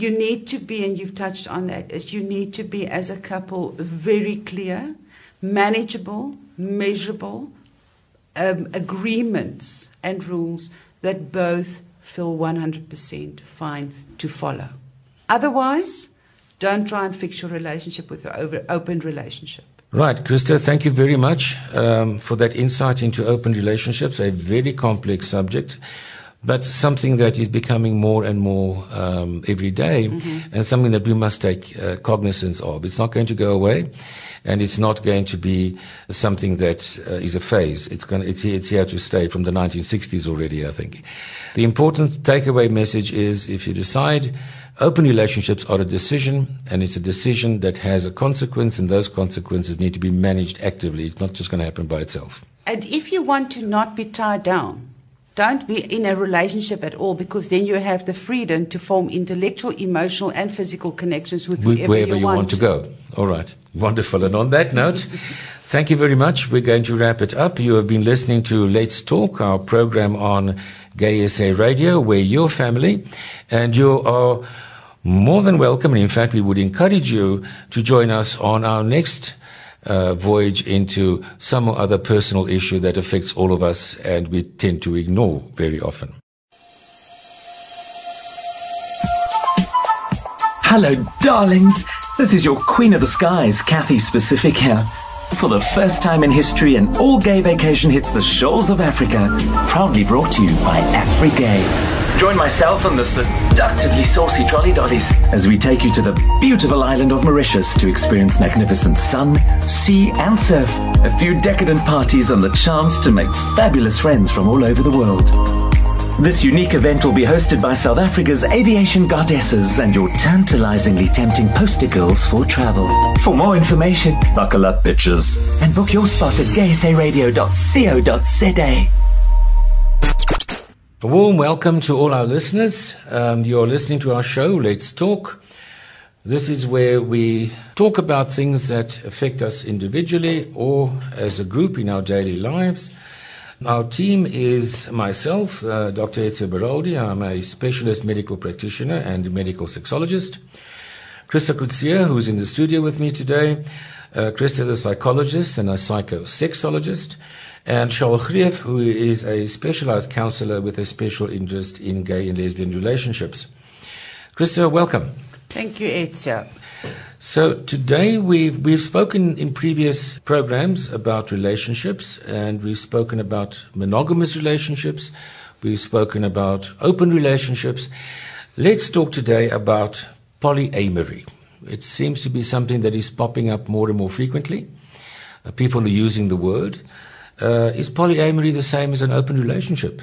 you need to be, and you've touched on that, is you need to be as a couple very clear, manageable, measurable um, agreements and rules that both feel 100% fine to follow. Otherwise, don't try and fix your relationship with an open relationship. Right, Krista, thank you very much um, for that insight into open relationships, a very complex subject but something that is becoming more and more um, every day, mm-hmm. and something that we must take uh, cognizance of. It's not going to go away, and it's not going to be something that uh, is a phase. It's going it's here, it's here to stay from the 1960s already, I think. The important takeaway message is if you decide open relationships are a decision, and it's a decision that has a consequence, and those consequences need to be managed actively. It's not just going to happen by itself. And if you want to not be tied down, don't be in a relationship at all because then you have the freedom to form intellectual, emotional, and physical connections with whoever, wherever you, you want to go. All right. Wonderful. And on that note, thank you very much. We're going to wrap it up. You have been listening to Let's Talk, our program on Gay SA Radio, where you're family and you are more than welcome. And in fact, we would encourage you to join us on our next uh, voyage into some other personal issue that affects all of us and we tend to ignore very often. Hello, darlings. This is your Queen of the Skies, Kathy Specific here. For the first time in history, an all gay vacation hits the shores of Africa. Proudly brought to you by AfriGay. Join myself and the seductively saucy trolley dollies as we take you to the beautiful island of Mauritius to experience magnificent sun, sea, and surf, a few decadent parties, and the chance to make fabulous friends from all over the world. This unique event will be hosted by South Africa's aviation goddesses and your tantalizingly tempting poster girls for travel. For more information, buckle up, bitches, and book your spot at gaysaradio.co.za. A warm welcome to all our listeners. Um, you're listening to our show, Let's Talk. This is where we talk about things that affect us individually or as a group in our daily lives. Our team is myself, uh, Dr. Etze Beroldi. I'm a specialist medical practitioner and medical sexologist. Krista Kutsia, who's in the studio with me today. Uh, Krista is a psychologist and a psychosexologist and Shaul Greef, who is a specialized counselor with a special interest in gay and lesbian relationships. Krista, welcome. Thank you, Etze. So today we've we've spoken in previous programs about relationships, and we've spoken about monogamous relationships. We've spoken about open relationships. Let's talk today about polyamory. It seems to be something that is popping up more and more frequently. Uh, people are using the word. Uh, is polyamory the same as an open relationship?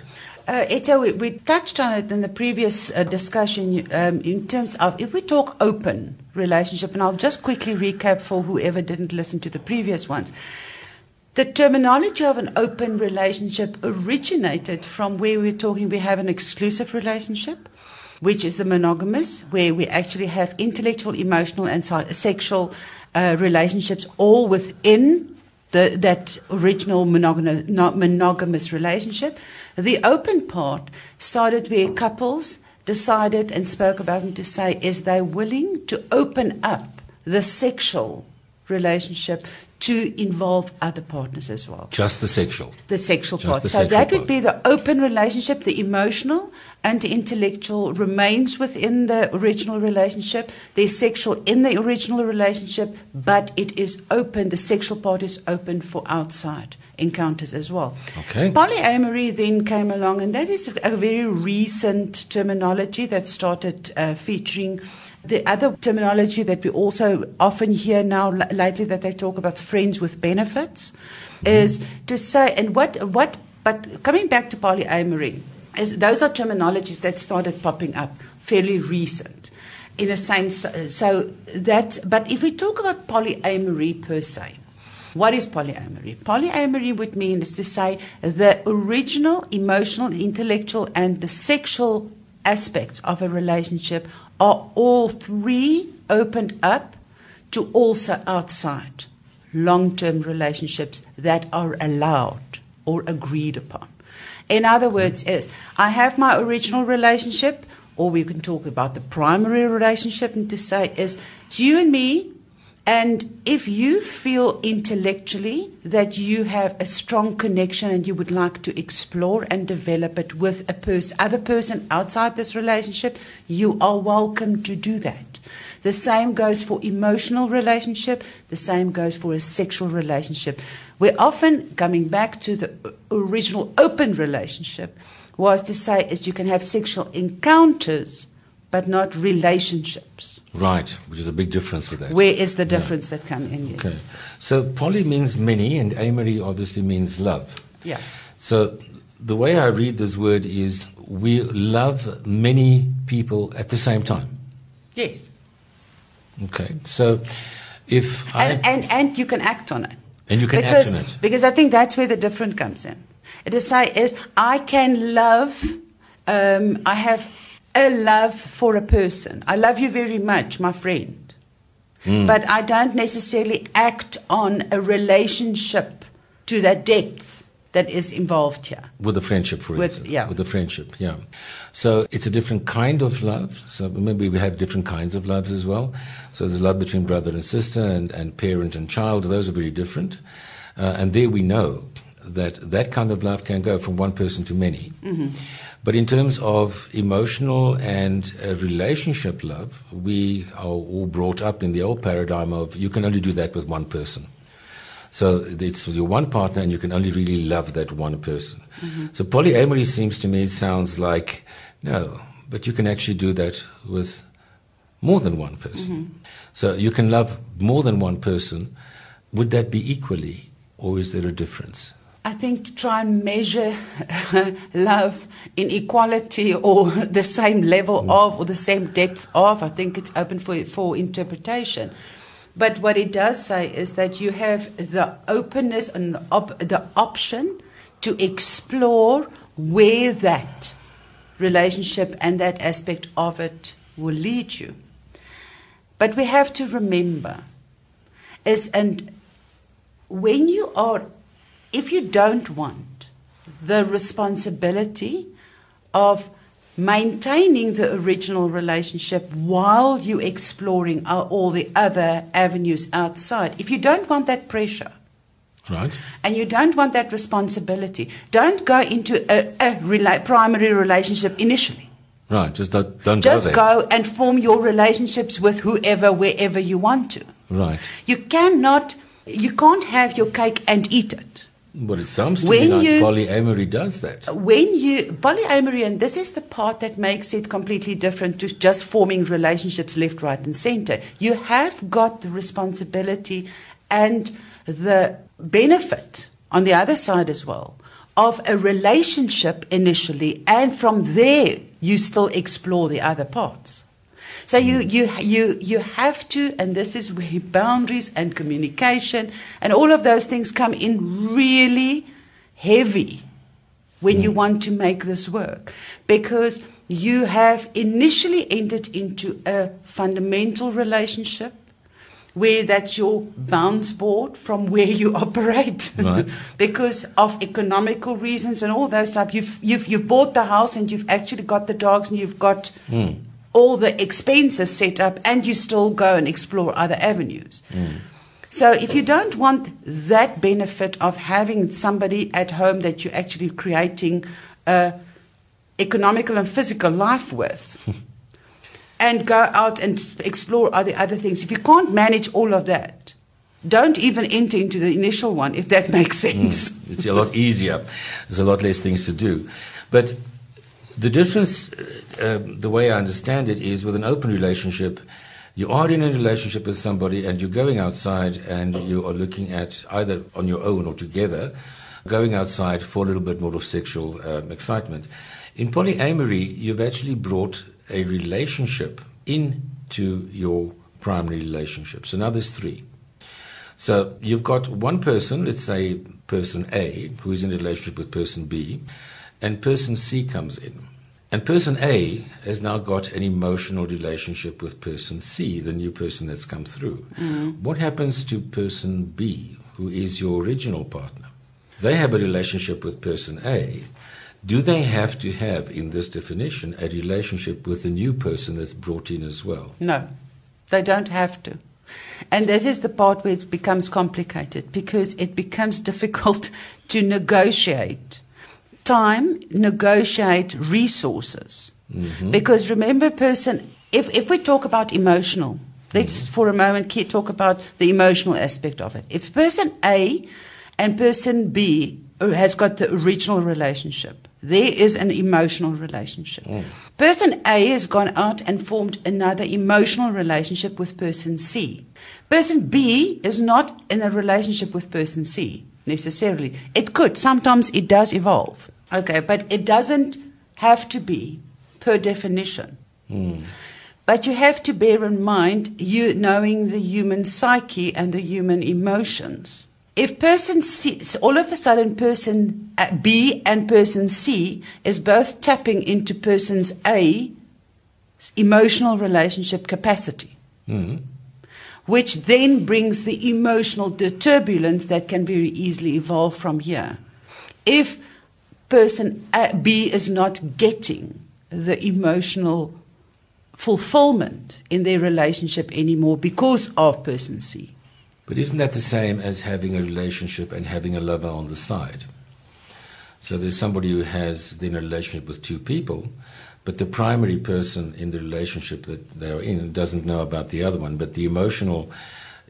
Uh, Etze, we, we, touched on it in the previous uh, discussion um, in terms of if we talk open relationship, and I'll just quickly recap for whoever didn't listen to the previous ones. The terminology of an open relationship originated from where we're talking we have an exclusive relationship, which is the monogamous, where we actually have intellectual, emotional, and sexual uh, relationships all within the, that original monogamous, relationship. The open part started where couples decided and spoke about it to say, is they willing to open up the sexual relationship to involve other partners as well. Just the sexual. The sexual Just part. The so sexual that part. would be the open relationship, the emotional and the intellectual remains within the original relationship. There's sexual in the original relationship, but it is open. The sexual part is open for outside encounters as well. Okay. Polyamory then came along, and that is a very recent terminology that started uh, featuring the other terminology that we also often hear now lately that they talk about friends with benefits is to say, and what, what, but coming back to polyamory, is those are terminologies that started popping up fairly recent in the same, so that, but if we talk about polyamory per se, what is polyamory? Polyamory would mean is to say the original emotional, intellectual, and the sexual aspects of a relationship are all three opened up to also outside long term relationships that are allowed or agreed upon. In other words, is I have my original relationship, or we can talk about the primary relationship, and to say is it's you and me, and if you feel intellectually that you have a strong connection and you would like to explore and develop it with a pers- other person outside this relationship, you are welcome to do that. The same goes for emotional relationship. The same goes for a sexual relationship. We're often coming back to the original open relationship was to say is you can have sexual encounters but not relationships. Right, which is a big difference with that. Where is the difference yeah. that come in here? Okay. So poly means many and amory obviously means love. Yeah. So the way I read this word is we love many people at the same time. Yes. Okay. So if and, I and and you can act on it. and you can because, act on it. Because I think that's where the difference comes in. It is is I can love. Um, I have a love for a person. I love you very much, my friend. Hmm. But I don't necessarily act on a relationship to that depth that is involved here. With a friendship, for With- instance. yeah. With a friendship, yeah. So it's a different kind of love. So maybe we have different kinds of loves as well. So there's a love between brother and sister and, and parent and child. Those are very different. Uh, and there we know that that kind of love can go from one person to many. But in terms of emotional and uh, relationship love, we are all brought up in the old paradigm of you can only do that with one person. So it's your one partner, and you can only really love that one person. So polyamory seems to me it sounds like no, but you can actually do that with more than one person. So you can love more than one person. Would that be equally, or is there a difference? I think to try and measure love in equality or the same level mm. of or the same depth of. I think it's open for for interpretation. But what it does say is that you have the openness and the, op- the option to explore where that relationship and that aspect of it will lead you. But we have to remember is and when you are if you don't want the responsibility of maintaining the original relationship while you're exploring all- the other avenues outside, if you don't want that pressure Right? and you don't want that responsibility, don't go into a, a rela- primary relationship initially. Right. Just don't, don't Just go there. go and form your relationships with whoever, wherever you want to. Right. You cannot, you can't have your cake and eat it. But it sounds to When me like you- polyamory does that. when you polyamory and this is the part that makes it completely different to just forming relationships left right and center you have got the responsibility and the benefit on the other side as well of a relationship initially and from there you still explore the other parts so you, you, you, you have to, and this is where boundaries and communication and all of those things come in really heavy when you want to make this work. Because you have initially entered into a fundamental relationship where that's your bounce board from where you operate. Right. because of economical reasons and all those stuff. You've, you've, you've bought the house and you've actually got the dogs and you've got hmm. All the expenses set up and you still go and explore other avenues. So if you don't want that benefit of having somebody at home that you're actually creating a economical and physical life with, and go out and explore other other things. If you can't manage all of that, don't even enter into the initial one if that makes hmm. sense. It's a lot easier. There's a lot less things to do. But the difference, uh, um, the way I understand it, is with an open relationship, you are in a relationship with somebody and you're going outside and you are looking at either on your own or together, going outside for a little bit more of sexual um, excitement. In polyamory, you've actually brought a relationship into your primary relationship. So now there's three. So you've got one person, let's say person A, who is in a relationship with person B, and person C comes in. And person A has now got an emotional relationship with person C, the new person that's come through. Mm-hmm. What happens to person B, who is your original partner? They have a relationship with person A. Do they have to have, in this definition, a relationship with the new person that's brought in as well? No, they don't have to. And this is the part where it becomes complicated because it becomes difficult to negotiate time, negotiate resources. Mm-hmm. Because remember, person, if, if we talk about emotional, let's mm-hmm. for a moment ke- talk about the emotional aspect of it. If person A and person B uh, has got the original relationship, there is an emotional relationship. Mm. Person A has gone out and formed another emotional relationship with person C. Person B is not in a relationship with person C necessarily. It could, sometimes it does evolve. Okay, but it doesn't have to be per definition. But you have to bear in mind you knowing the human psyche and the human emotions if person C, all of a sudden person uh, B and person C is both tapping into person's A emotional relationship capacity, Mm-hmm. which then brings the emotional turbulence that can very easily evolve from here. If person A, B is not getting the emotional fulfillment in their relationship anymore because of person C. But isn't that the same as having a relationship and having a lover on the side? So there's somebody who has then a relationship with two people, but the primary person in the relationship that they're in doesn't know about the other one, but the emotional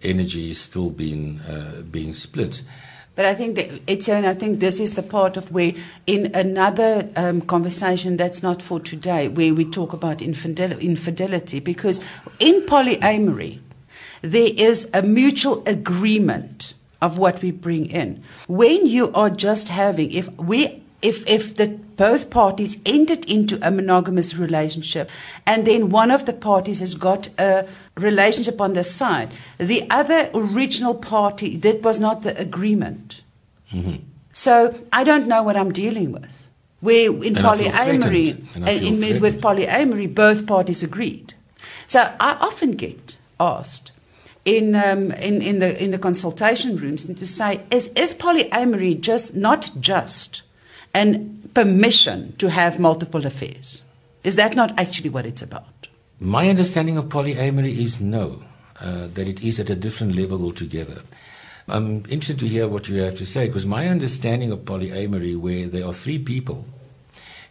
energy is still being uh, being split. But I think it's and I think this is the part of where in another um, conversation that's not for today, where we talk about infidel- infidelity, because in polyamory there is a mutual agreement of what we bring in. When you are just having, if we if if the both parties entered into a monogamous relationship and then one of the parties has got a relationship on the side the other original party that was not the agreement so i don't know what i'm dealing with where in And I feel polyamory. Uh, in, with polyamory both parties agreed so i often get asked in, um, in, in, the, in the consultation rooms and to say, is, is polyamory just not just and permission to have multiple affairs? Is that not actually what it's about? My understanding of polyamory is no, uh, that it is at a different level altogether. I'm interested to hear what you have to say because my understanding of polyamory, where there are three people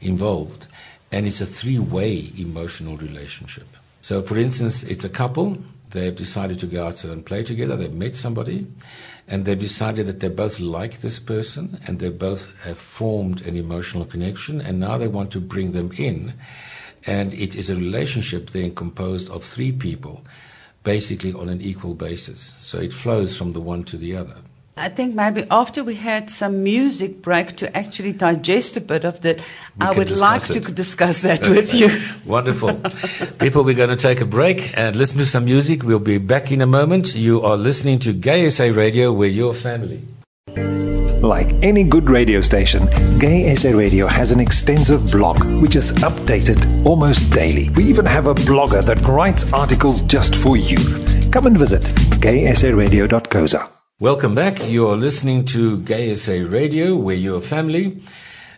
involved, and it's a three way emotional relationship. So, for instance, it's a couple, they've decided to go outside and play together, they've met somebody, and they've decided that they both like this person and they both have formed an emotional connection, and now they want to bring them in. And it is a relationship then composed of three people, basically on an equal basis. So it flows from the one to the other. I think maybe after we had some music break to actually digest a bit of that, I would like discuss to discuss that with you. Wonderful. People, we're going to take a break and listen to some music. We'll be back in a moment. You are listening to Gay SA Radio, where you're family. Like any good radio station, Gay SA Radio has an extensive blog which is updated almost daily. We even have a blogger that writes articles just for you. Come and visit gaysaradio.coza. Welcome back. You are listening to Gay SA Radio, where you're family.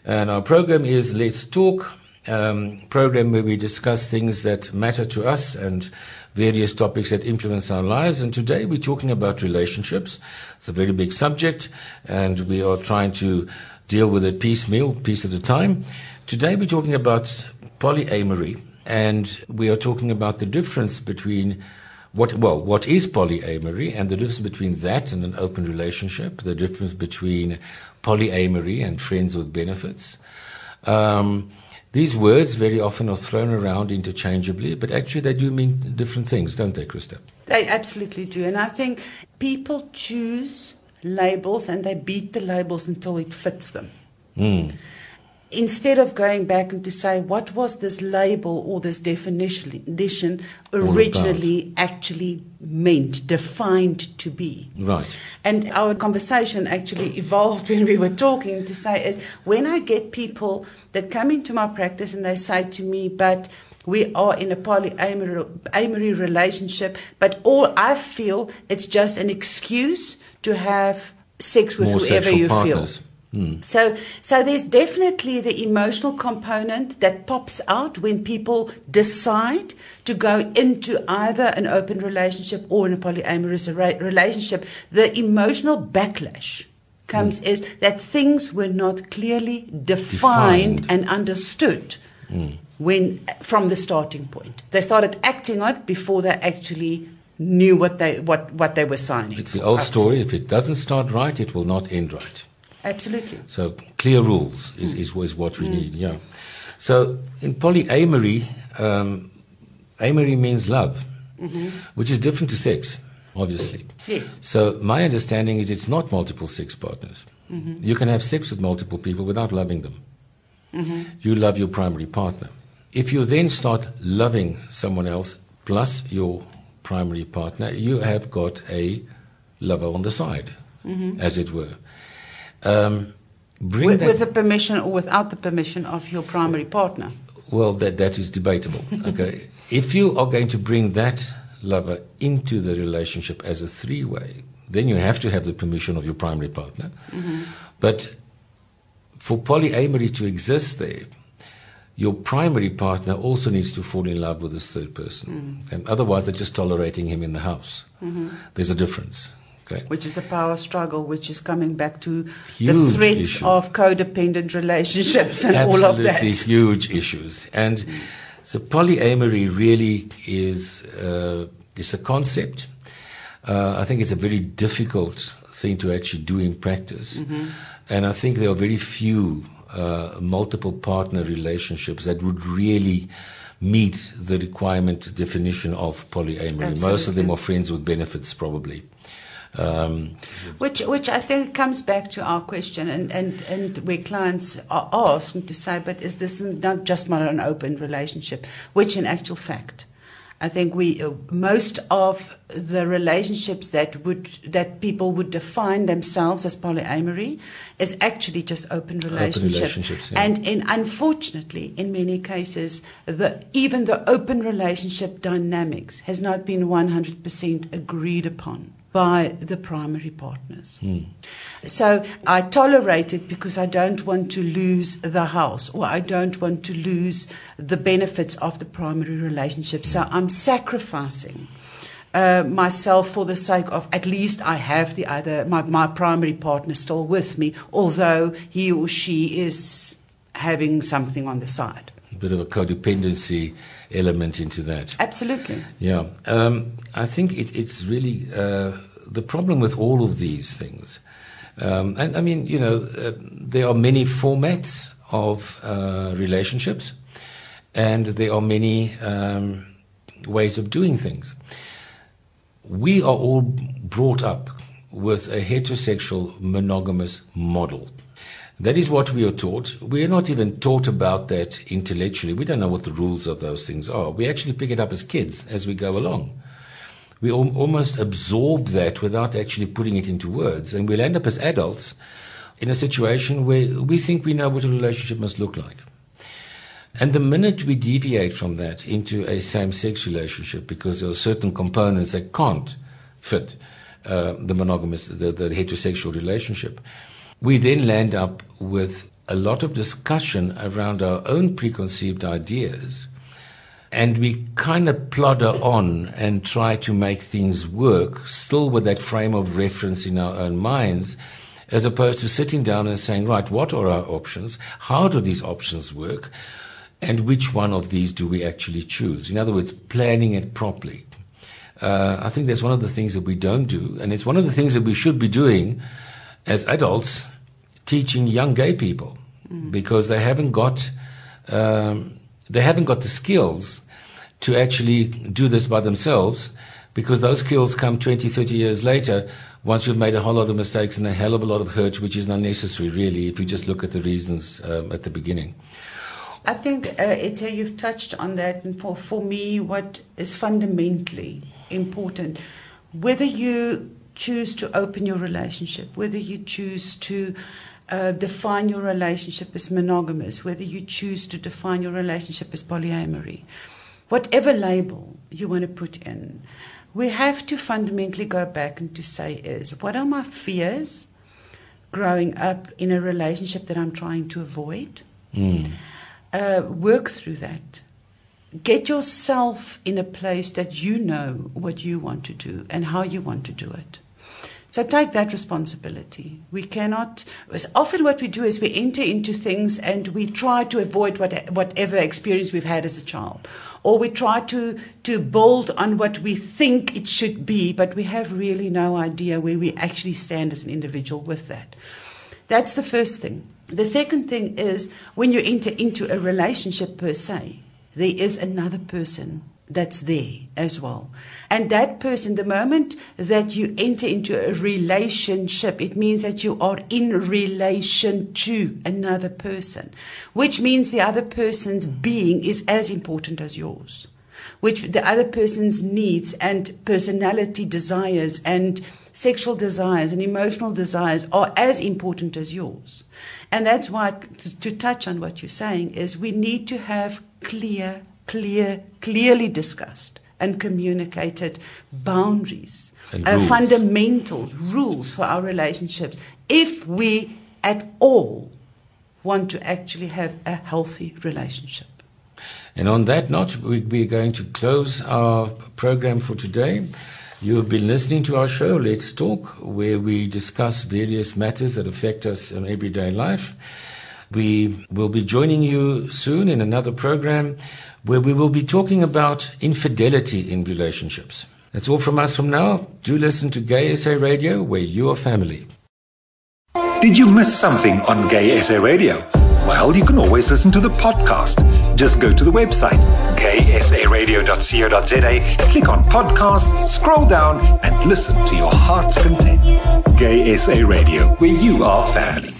And our program is Let's Talk, um, program where we discuss things that matter to us and various topics that influence our lives. And today we're talking about relationships. It's a very big subject, and we are trying to deal with it piecemeal, piece at a time. Today we're talking about polyamory, and we are talking about the difference between what well what is polyamory and the difference between that and an open relationship the difference between polyamory and friends with benefits um, these words very often are thrown around interchangeably but actually they do mean different things don't they krista They absolutely do. And I think people choose labels and they beat the labels until it fits them. Hmm. Instead of going back and to say, what was this label or this definition, originally actually meant, defined to be? right And our conversation actually evolved when we were talking to say is when I get people that come into my practice and they say to me, but we are in a polyamory amory relationship, but all I feel it's just an excuse to have sex with More whoever you partners. feel. So, so there's definitely the emotional component that pops out when people decide to go into either an open relationship or in a polyamorous relationship. The emotional backlash comes mm. is that things were not clearly defined, Defined. and understood mm. when from the starting point. They started acting on it before they actually knew what they what, what they were signing. it's the old story if it doesn't start right it will not end right Absolutely. So clear rules is, is, is what we need, yeah. So in polyamory, um, amory means love, which is different to sex, obviously. Yes. So my understanding is it's not multiple sex partners. You can have sex with multiple people without loving them. You love your primary partner. If you then start loving someone else plus your primary partner, you have got a lover on the side. mm-hmm. as it were. Um, bring with, that, with the permission or without the permission of your primary partner. Well, that that is debatable. okay, if you are going to bring that lover into the relationship as a three-way, then you have to have the permission of your primary partner. Mm-hmm. But for polyamory to exist there, your primary partner also needs to fall in love with this third person. Mm. And otherwise, they're just tolerating him in the house. Mm-hmm. There's a difference. Okay. Which is a power struggle, which is coming back to huge the threats issue. of codependent relationships and Absolutely all of that. Absolutely huge issues. And so polyamory really is, uh, is a concept. Uh, I think it's a very difficult thing to actually do in practice. Mm-hmm. And I think there are very few uh, multiple partner relationships that would really meet the requirement definition of polyamory. Absolutely. Most of them are friends with benefits, probably. Um, which, which I think comes back to our question, and, and, and where clients are asked to say, but is this not just not an open relationship? Which, in actual fact, I think we uh, most of the relationships that would that people would define themselves as polyamory is actually just open relationships. Open relationships yeah. And in unfortunately, in many cases, the even the open relationship dynamics has not been one hundred percent agreed upon by the primary partners. Hmm. So I tolerate it because I don't want to lose the house or I don't want to lose the benefits of the primary relationship. So I'm sacrificing. Uh, myself for the sake of at least I have the other my, my primary partner still with me, although he or she is having something on the side. A bit of a codependency element into that. Absolutely. Yeah. Um, I think it, it's really uh, the problem with all of these things, um, and I mean, you know, uh, there are many formats of uh, relationships, and there are many um, ways of doing things. We are all brought up with a heterosexual monogamous model. That is what we are taught. We are not even taught about that intellectually. We don't know what the rules of those things are. We actually pick it up as kids as we go along we almost absorb that without actually putting it into words. And we'll end up as adults in a situation where we think we know what a relationship must look like. And the minute we deviate from that into a same sex relationship, because there are certain components that can't fit uh, the monogamous, the, the heterosexual relationship, we then land up with a lot of discussion around our own preconceived ideas and we kind of plodder on and try to make things work, still with that frame of reference in our own minds, as opposed to sitting down and saying, right, what are our options? How do these options work? And which one of these do we actually choose? In other words, planning it properly. Uh, I think that's one of the things that we don't do, and it's one of the things that we should be doing as adults, teaching young gay people, mm. because they haven't got um, they haven't got the skills to actually do this by themselves because those skills come 20, 30 years later once you've made a whole lot of mistakes and a hell of a lot of hurt, which is unnecessary, really, if you just look at the reasons um, at the beginning. I think, uh, Etta, you've touched on that. And for, for me, what is fundamentally important, whether you choose to open your relationship, whether you choose to uh, define your relationship as monogamous, whether you choose to define your relationship as polyamory, whatever label you want to put in, we have to fundamentally go back and to say is what are my fears growing up in a relationship that I'm trying to avoid? Mm. Uh, work through that. Get yourself in a place that you know what you want to do and how you want to do it. So take that responsibility. We cannot. Often, what we do is we enter into things and we try to avoid what, whatever experience we've had as a child, or we try to to build on what we think it should be, but we have really no idea where we actually stand as an individual with that. That's the first thing. The second thing is when you enter into a relationship per se, there is another person that's there as well. And that person, the moment that you enter into a relationship, it means that you are in relation to another person, which means the other person's mm. being is as important as yours, which the other person's needs and personality, desires, and sexual desires and emotional desires are as important as yours. And that's why, to, to touch on what you're saying, is we need to have clear, clear, clearly discussed and communicated boundaries, And uh, rules. fundamentals, rules for our relationships if we at all want to actually have a healthy relationship. And on that note, we, we're going to close our program for today. You have been listening to our show, Let's Talk, where we discuss various matters that affect us in everyday life. We will be joining you soon in another program where we will be talking about infidelity in relationships. That's all from us from now. Do listen to Gay SA Radio, where you are family. Did you miss something on Gay SA Radio? Well, you can always listen to the podcast. Just go to the website, gaysaradio.co.za, click on podcasts, scroll down, and listen to your heart's content. Gay SA Radio, where you are family.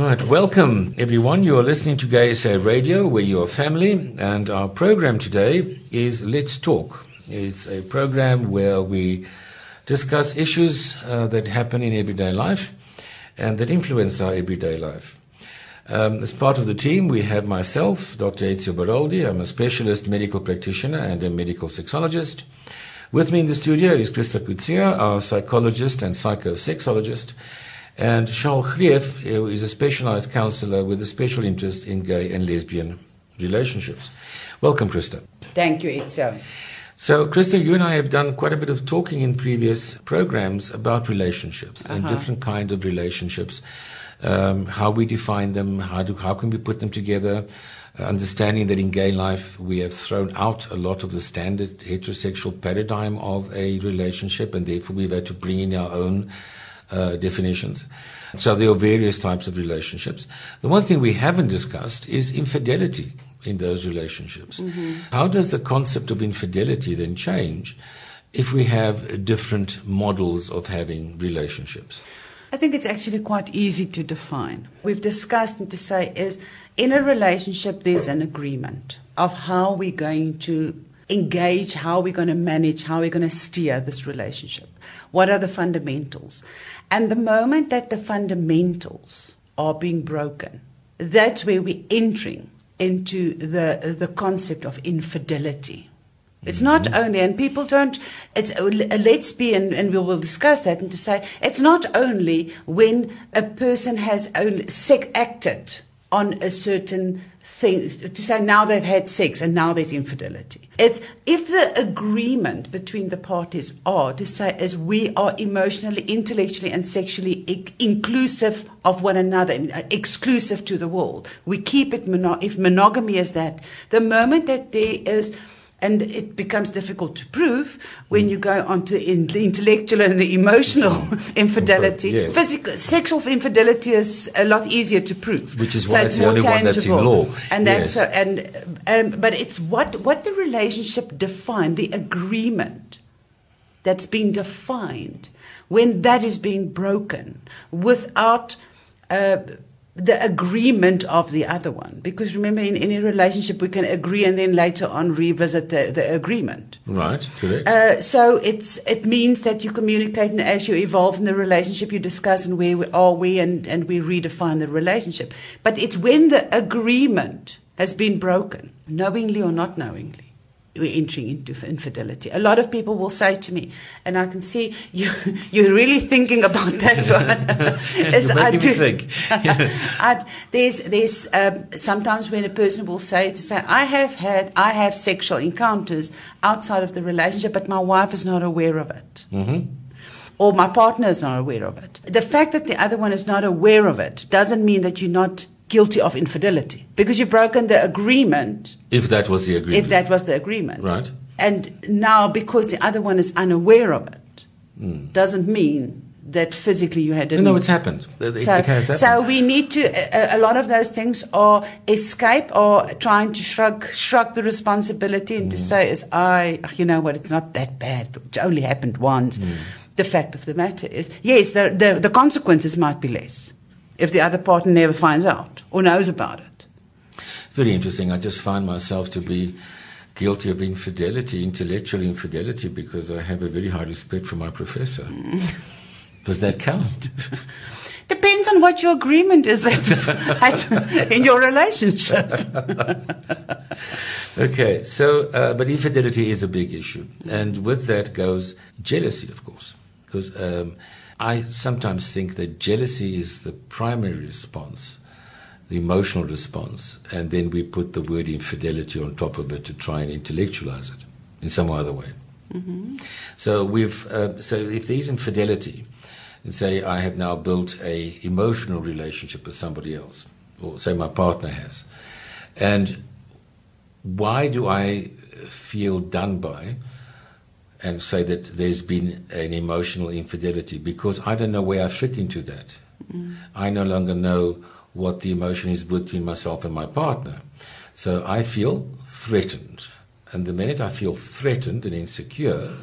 Right, welcome everyone. You are listening to Gay SA Radio, where you are family, and our program today is Let's Talk. It's a program where we discuss issues uh, that happen in everyday life and that influence our everyday life. Um, as part of the team, we have myself, Dr. Ezio Baroldi. I'm a specialist medical practitioner and a medical sexologist. With me in the studio is Krista Kutsia, our psychologist and psychosexologist, and Charles Grief, who is a specialized counselor with a special interest in gay and lesbian relationships. Welcome, Krista. Thank you, Ezio. So, Krista, you and I have done quite a bit of talking in previous programs about relationships and different kind of relationships, um, how we define them, how do, how can we put them together, uh, understanding that in gay life we have thrown out a lot of the standard heterosexual paradigm of a relationship, and therefore we've had to bring in our own uh, definitions. So there are various types of relationships. The one thing we haven't discussed is infidelity in those relationships. How does the concept of infidelity then change if we have different models of having relationships? I think it's actually quite easy to define. We've discussed and to say is in a relationship there's an agreement of how we're going to engage, how we're going to manage, how we're going to steer this relationship. What are the fundamentals? And the moment that the fundamentals are being broken, that's where we're entering into the the concept of infidelity. It's not mm-hmm. only, and people don't, it's, let's be, and, and we will discuss that, and to say, it's not only when a person has only sex acted on a certain thing, to say now they've had sex and now there's infidelity. It's if the agreement between the parties are to say, as we are emotionally, intellectually, and sexually i- inclusive of one another, uh, exclusive to the world, we keep it, mono- if monogamy is that, the moment that there is and it becomes difficult to prove when you go on to in the intellectual and the emotional infidelity. Yes. Physical, sexual infidelity is a lot easier to prove. Which is why it's the more only one that's in law. And that's Yes. so, and um, but it's what what the relationship defined, the agreement that's been defined when that is being broken without uh, the agreement of the other one. Because remember, in any relationship, we can agree and then later on revisit the, the agreement. Right, correct. Uh, so it's it means that you communicate and as you evolve in the relationship, you discuss and where we are we and, and we redefine the relationship. But it's when the agreement has been broken, knowingly or not knowingly, we're entering into infidelity. A lot of people will say to me, and I can see you you're really thinking about that one. You're I do- think. I, there's there's um, sometimes when a person will say to say I have had I have sexual encounters outside of the relationship, but my wife is not aware of it. Mm-hmm. Or my partner is not aware of it. The fact that the other one is not aware of it doesn't mean that you're not guilty of infidelity because you've broken the agreement if that was the agreement. if that was the agreement. Right. And now, because the other one is unaware of it, Hmm. doesn't mean that physically you had no, it. no, it's happened. It, it So, has happened. so we need to. A, a lot of those things are escape or trying to shrug shrug the responsibility and to Hmm. say, "Is I, you know what? It's not that bad. It only happened once." Hmm. The fact of the matter is, yes, the, the the consequences might be less if the other partner never finds out or knows about it. Very interesting. I just find myself to be guilty of infidelity, intellectual infidelity, because I have a very high respect for my professor. Does that count? Depends on what your agreement is at, at, in your relationship. okay, so, uh, but infidelity is a big issue. And with that goes jealousy, of course. Because um, I sometimes think that jealousy is the primary response, the emotional response, and then we put the word infidelity on top of it to try and intellectualize it in some other way. Mm-hmm. So we've uh, so if there's infidelity, and say I have now built a emotional relationship with somebody else, or say my partner has, and why do I feel done by? And say that there's been an emotional infidelity because I don't know where I fit into that. Mm. I no longer know what the emotion is between myself and my partner. So I feel threatened. And the minute I feel threatened and insecure,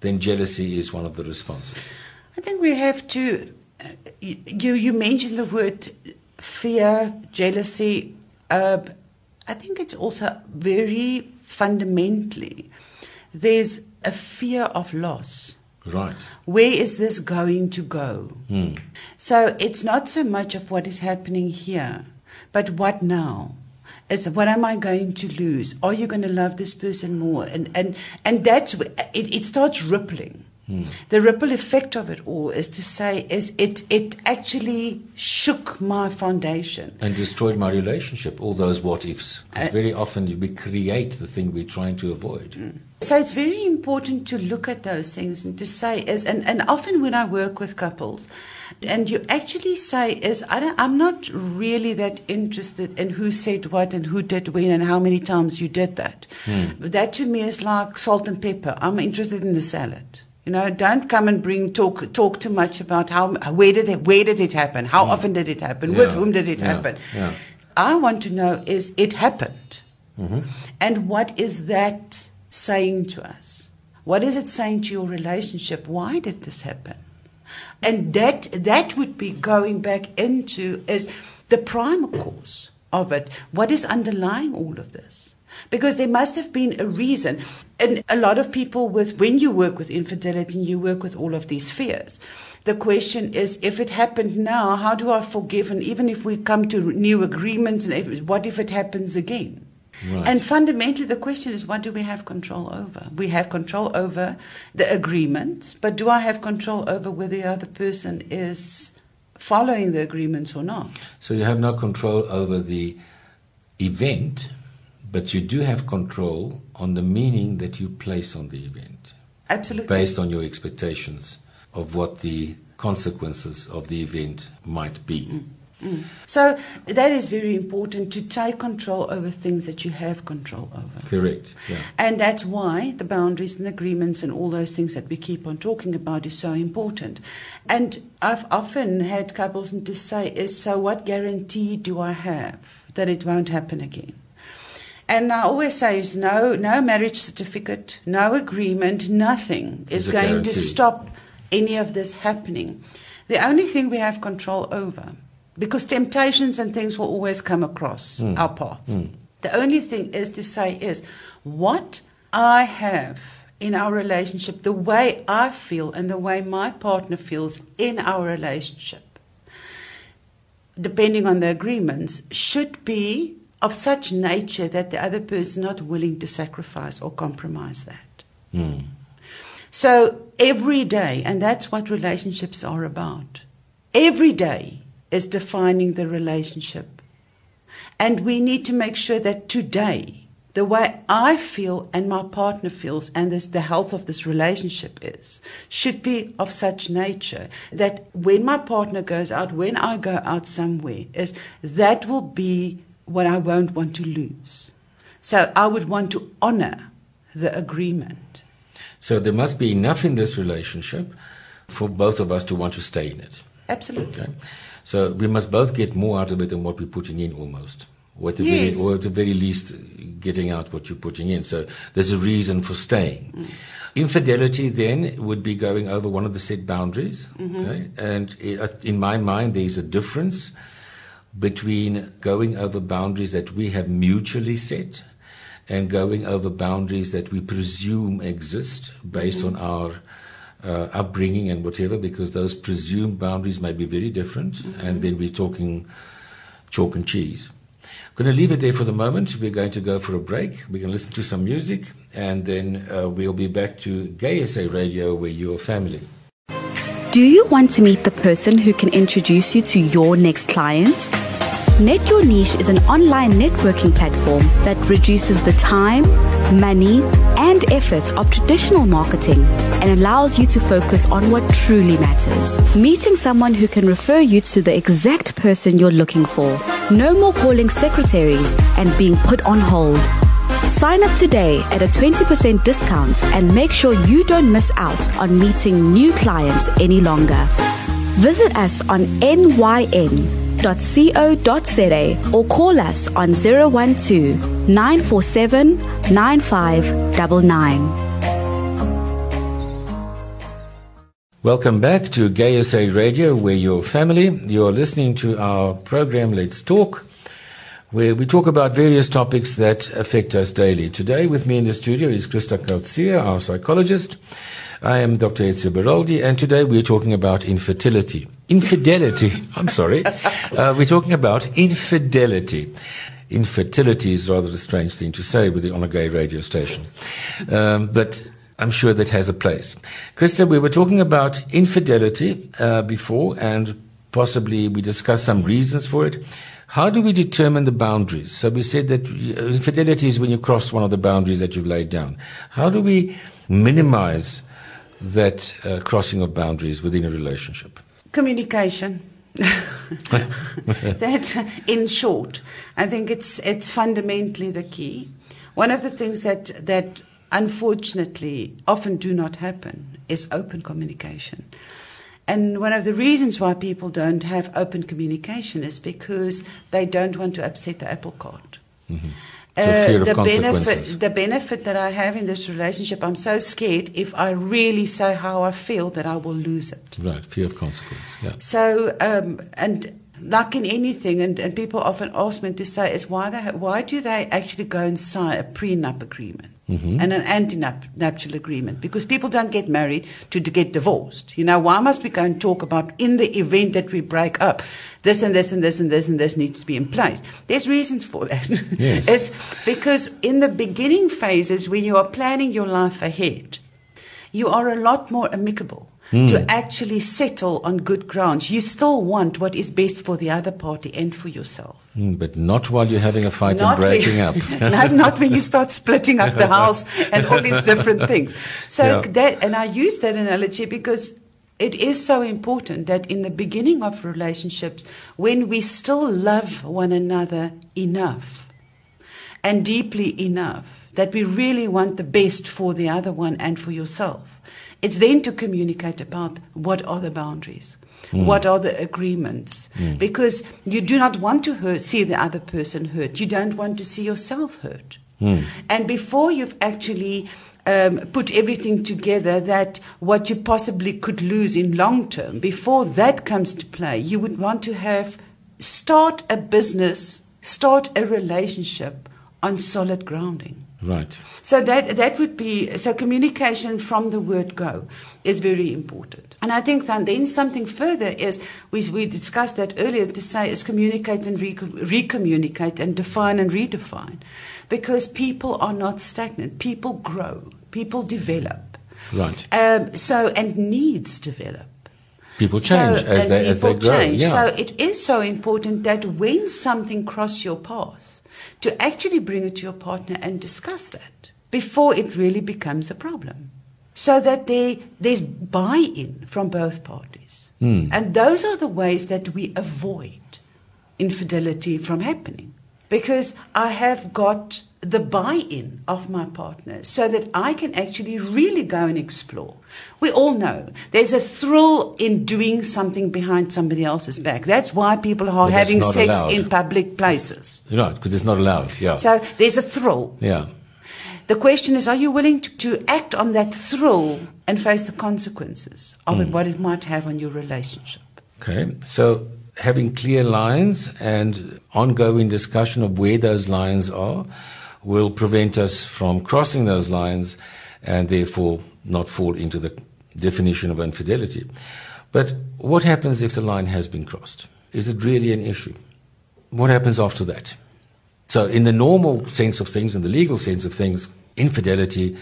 then jealousy is one of the responses. I think we have to. Uh, you you mentioned the word fear, jealousy. Uh, I think it's also very fundamentally there's a fear of loss. Right. Where is this going to go? Hmm. So it's not so much of what is happening here, but what now? Is what am I going to lose? Are you going to love this person more? And and and that's it. It starts rippling. Hmm. The ripple effect of it all is to say is it it actually shook my foundation and destroyed my relationship. All those what ifs. Uh, very often we create the thing we're trying to avoid. Hmm. So it's very important to look at those things and to say is and, and often when I work with couples and you actually say is I don't, I'm not really that interested in who said what and who did when and how many times you did that. Hmm. That to me is like salt and pepper. I'm interested in the salad. You know, don't come and bring talk talk too much about how where did it where did it happen? How mm. often did it happen? Yeah. With whom did it yeah. happen? Yeah. I want to know is it happened, mm-hmm. and what is that saying to us? What is it saying to your relationship? Why did this happen? And that that would be going back into is the primal cause of it. What is underlying all of this? Because there must have been a reason. And a lot of people with when you work with infidelity and you work with all of these fears, the question is if it happened now, how do I forgive? And even if we come to new agreements, and if, what if it happens again? Right. And fundamentally, the question is what do we have control over? We have control over the agreement, but do I have control over whether the other person is following the agreements or not? So you have no control over the event, but you do have control on the meaning that you place on the event. Absolutely. Based on your expectations of what the consequences of the event might be. Mm. Mm. So that is very important to take control over things that you have control over. Correct. Yeah. And that's why the boundaries and agreements and all those things that we keep on talking about is so important. And I've often had couples to say is so what guarantee do I have that it won't happen again? And I always say, is no, no marriage certificate, no agreement, nothing is going guarantee. to stop any of this happening. The only thing we have control over, because temptations and things will always come across mm. our paths. Mm. The only thing is to say is what I have in our relationship, the way I feel and the way my partner feels in our relationship, depending on the agreements, should be of such nature that the other person is not willing to sacrifice or compromise that. Mm. So every day, and that's what relationships are about, every day is defining the relationship. And we need to make sure that today, the way I feel and my partner feels, and this, the health of this relationship is, should be of such nature that when my partner goes out, when I go out somewhere, is that will be what I won't want to lose. So I would want to honor the agreement. So there must be enough in this relationship for both of us to want to stay in it. Absolutely. Okay? So we must both get more out of it than what we're putting in almost. Or at, the yes. very, or at the very least, getting out what you're putting in. So there's a reason for staying. Mm. Infidelity then would be going over one of the set boundaries. Mm-hmm. Okay? And in my mind, there's a difference between going over boundaries that we have mutually set and going over boundaries that we presume exist based mm-hmm. on our uh, upbringing and whatever, because those presumed boundaries may be very different, mm-hmm. and then we're talking chalk and cheese. I'm going to leave it there for the moment. We're going to go for a break. We're going to listen to some music, and then uh, we'll be back to Gay SA Radio, where you're family. Do you want to meet the person who can introduce you to your next client? Net Your Niche is an online networking platform that reduces the time, money, and effort of traditional marketing and allows you to focus on what truly matters. Meeting someone who can refer you to the exact person you're looking for. No more calling secretaries and being put on hold. Sign up today at a 20% discount and make sure you don't miss out on meeting new clients any longer. Visit us on NYN www.co.za or call us on 012 947 9599. Welcome back to Gay SA Radio, where your family. You're listening to our program Let's Talk, where we talk about various topics that affect us daily. Today, with me in the studio is Krista Kautzia, our psychologist. I am Dr. Ezio Beroldi, and today we're talking about infertility. Infidelity, I'm sorry. Uh, we're talking about infidelity. Infertility is rather a strange thing to say with the, on a gay radio station. Um, but I'm sure that has a place. Krista, we were talking about infidelity uh, before, and possibly we discussed some reasons for it. How do we determine the boundaries? So we said that uh, infidelity is when you cross one of the boundaries that you've laid down. How do we minimize that uh, crossing of boundaries within a relationship? Communication. that, in short, I think it's it's fundamentally the key. One of the things that that unfortunately often do not happen is open communication. And one of the reasons why people don't have open communication is because they don't want to upset the apple cart. Mm-hmm. So uh, the benefit, the benefit that I have in this relationship, I'm so scared if I really say how I feel that I will lose it. Right, fear of consequence. Yeah. So, um, and like in anything, and, and people often ask me to say, is why they why do they actually go and sign a prenup agreement? Mm-hmm. and an anti-nuptial agreement because people don't get married to, to get divorced. You know, why must we go and talk about in the event that we break up, this and this and this and this and this needs to be in place? There's reasons for that. Yes. it's because in the beginning phases when you are planning your life ahead, you are a lot more amicable mm. to actually settle on good grounds. You still want what is best for the other party and for yourself. Mm, but not while you're having a fight not and breaking when, up. not, not when you start splitting up the house and all these different things. So yeah. that, and I use that analogy because it is so important that in the beginning of relationships, when we still love one another enough and deeply enough, that we really want the best for the other one and for yourself it's then to communicate about what are the boundaries. Mm. What are the agreements? Mm. Because you do not want to hurt, see the other person hurt. You don't want to see yourself hurt. Mm. And before you've actually um, put everything together that what you possibly could lose in long term, before that comes to play, you would want to have start a business, start a relationship on solid grounding. Right. So that that would be so communication from the word go is very important. And I think that then something further is we we discussed that earlier to say is communicate and re- recommunicate and define and redefine, because people are not stagnant. People grow. People develop. Right. Um, so and needs develop. People change so, as they as they grow. Change. Yeah. So it is so important that when something crosses your path to actually bring it to your partner and discuss that before it really becomes a problem. So that they, there's buy in from both parties. Mm. And those are the ways that we avoid infidelity from happening. Because I have got the buy in of my partner so that I can actually really go and explore. We all know there's a thrill in doing something behind somebody else's back. That's why people are having sex allowed. in public places. Right, because it's not allowed. Yeah. So there's a thrill. Yeah. The question is, are you willing to, to act on that thrill and face the consequences of mm. it, hmm. what it might have on your relationship? Okay. So having clear lines and ongoing discussion of where those lines are will prevent us from crossing those lines and therefore not fall into the definition of infidelity. But what happens if the line has been crossed? Is it really an issue? What happens after that? So, in the normal sense of things, in the legal sense of things, infidelity,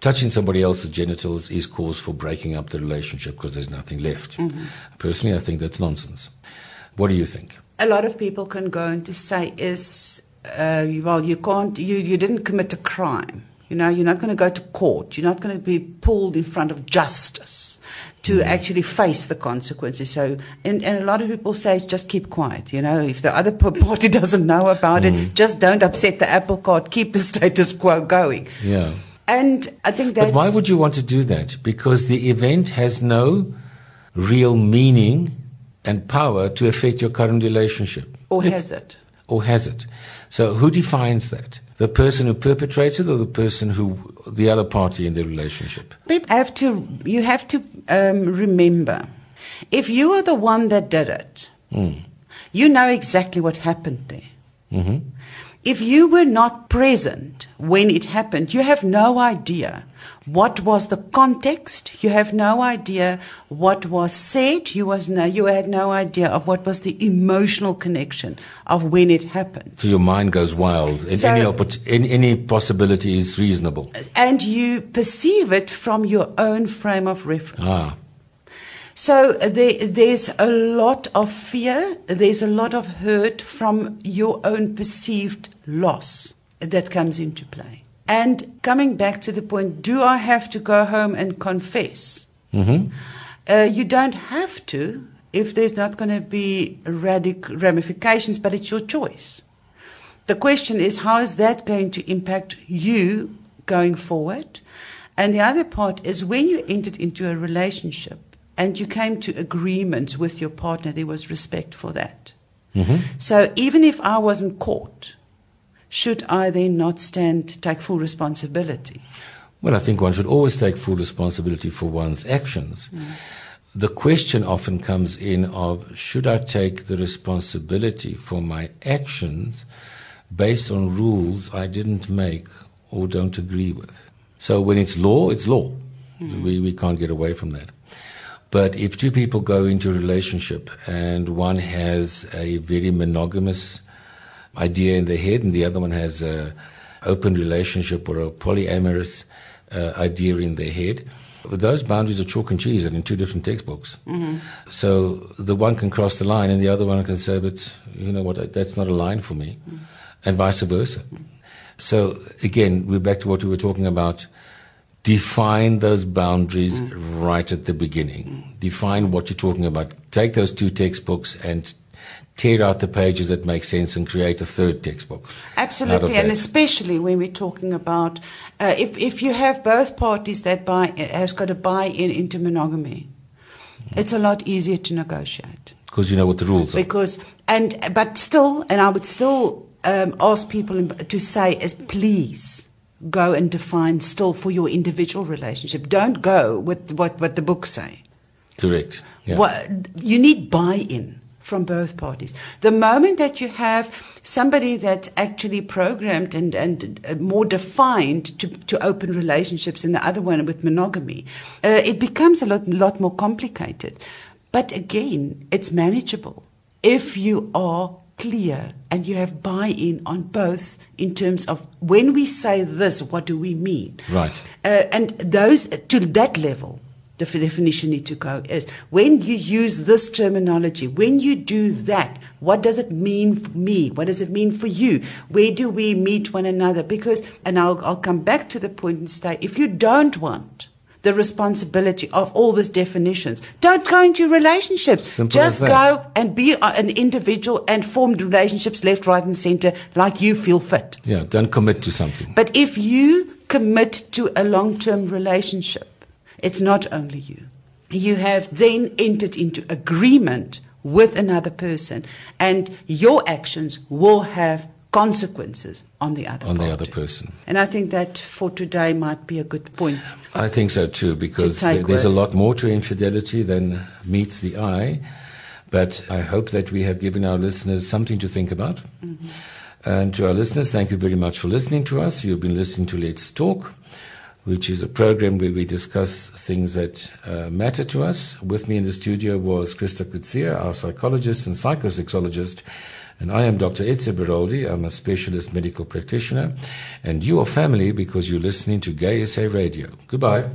touching somebody else's genitals is cause for breaking up the relationship because there's nothing left. Mm-hmm. Personally, I think that's nonsense. What do you think? A lot of people can go on to say is, uh, well, you can't, you, you didn't commit a crime. You know, you're not going to go to court. You're not going to be pulled in front of justice to mm. actually face the consequences. So, and, and, a lot of people say, just keep quiet. You know, if the other party doesn't know about mm. it, just don't upset the apple cart. Keep the status quo going. Yeah. And I think that. But why would you want to do that? Because the event has no real meaning and power to affect your current relationship. Or has it? Or has it? So who defines that? The person who perpetrates it or the person who, the other party in the relationship? Have to, you have to um, remember, if you are the one that did it, mm. you know exactly what happened there. Mm-hmm. If you were not present when it happened, you have no idea what was the context. You have no idea what was said. You was no, you had no idea of what was the emotional connection of when it happened. So your mind goes wild. In so, any, any possibility is reasonable. And you perceive it from your own frame of reference. Ah. So there, there's a lot of fear, there's a lot of hurt from your own perceived loss that comes into play. And coming back to the point, do I have to go home and confess? Mm-hmm. Uh, you don't have to if there's not going to be radical ramifications, but it's your choice. The question is, how is that going to impact you going forward? And the other part is when you entered into a relationship and you came to agreements with your partner, there was respect for that. Mm-hmm. So even if I wasn't caught, should I then not stand, take full responsibility? Well, I think one should always take full responsibility for one's actions. Mm. The question often comes in of should I take the responsibility for my actions based on rules I didn't make or don't agree with? So when it's law, it's law. Mm. We, we can't get away from that. But if two people go into a relationship and one has a very monogamous idea in their head, and the other one has a open relationship or a polyamorous uh, idea in their head. Those boundaries are chalk and cheese and in two different textbooks. Mm-hmm. So the one can cross the line and the other one can say, but you know what, that's not a line for me, mm-hmm. and vice versa. Mm-hmm. So again, we're back to what we were talking about. Define those boundaries mm. right at the beginning. Define what you're talking about. Take those two textbooks and tear out the pages that make sense and create a third textbook. Absolutely, and especially when we're talking about uh, if if you have both parties that buy has got to buy in into monogamy, mm. it's a lot easier to negotiate because you know what the rules are. Because and but still, and I would still um, ask people to say is please go and define still for your individual relationship. Don't go with what what the books say. Correct. Yeah. What, you need buy-in from both parties. The moment that you have somebody that's actually programmed and, and uh, more defined to, to open relationships and the other one with monogamy, uh, it becomes a lot, lot more complicated. But again, it's manageable if you are clear and you have buy in on both in terms of when we say this, what do we mean? Right. Uh, and those to that level definition need to go is when you use this terminology, when you do that, what does it mean for me? What does it mean for you? Where do we meet one another? Because, and I'll, I'll come back to the point and say, if you don't want the responsibility of all these definitions, don't go into relationships. Simple Just go and be an individual and form relationships left, right, and center like you feel fit. Yeah, don't commit to something. But if you commit to a long term relationship, it's not only you. You have then entered into agreement with another person, and your actions will have consequences on the other on party. the other person. And I think that for today might be a good point. I think so too, because there's a lot more to infidelity than meets the eye. But I hope that we have given our listeners something to think about. Mm-hmm. And to our listeners, thank you very much for listening to us. You've been listening to Let's Talk, which is a program where we discuss things that uh, matter to us. With me in the studio was Krista Kutsia, our psychologist and psychosexologist. And I am Dr. Ezio Beroldi. I'm a specialist medical practitioner. And you are family because you're listening to Gay SA Radio. Goodbye.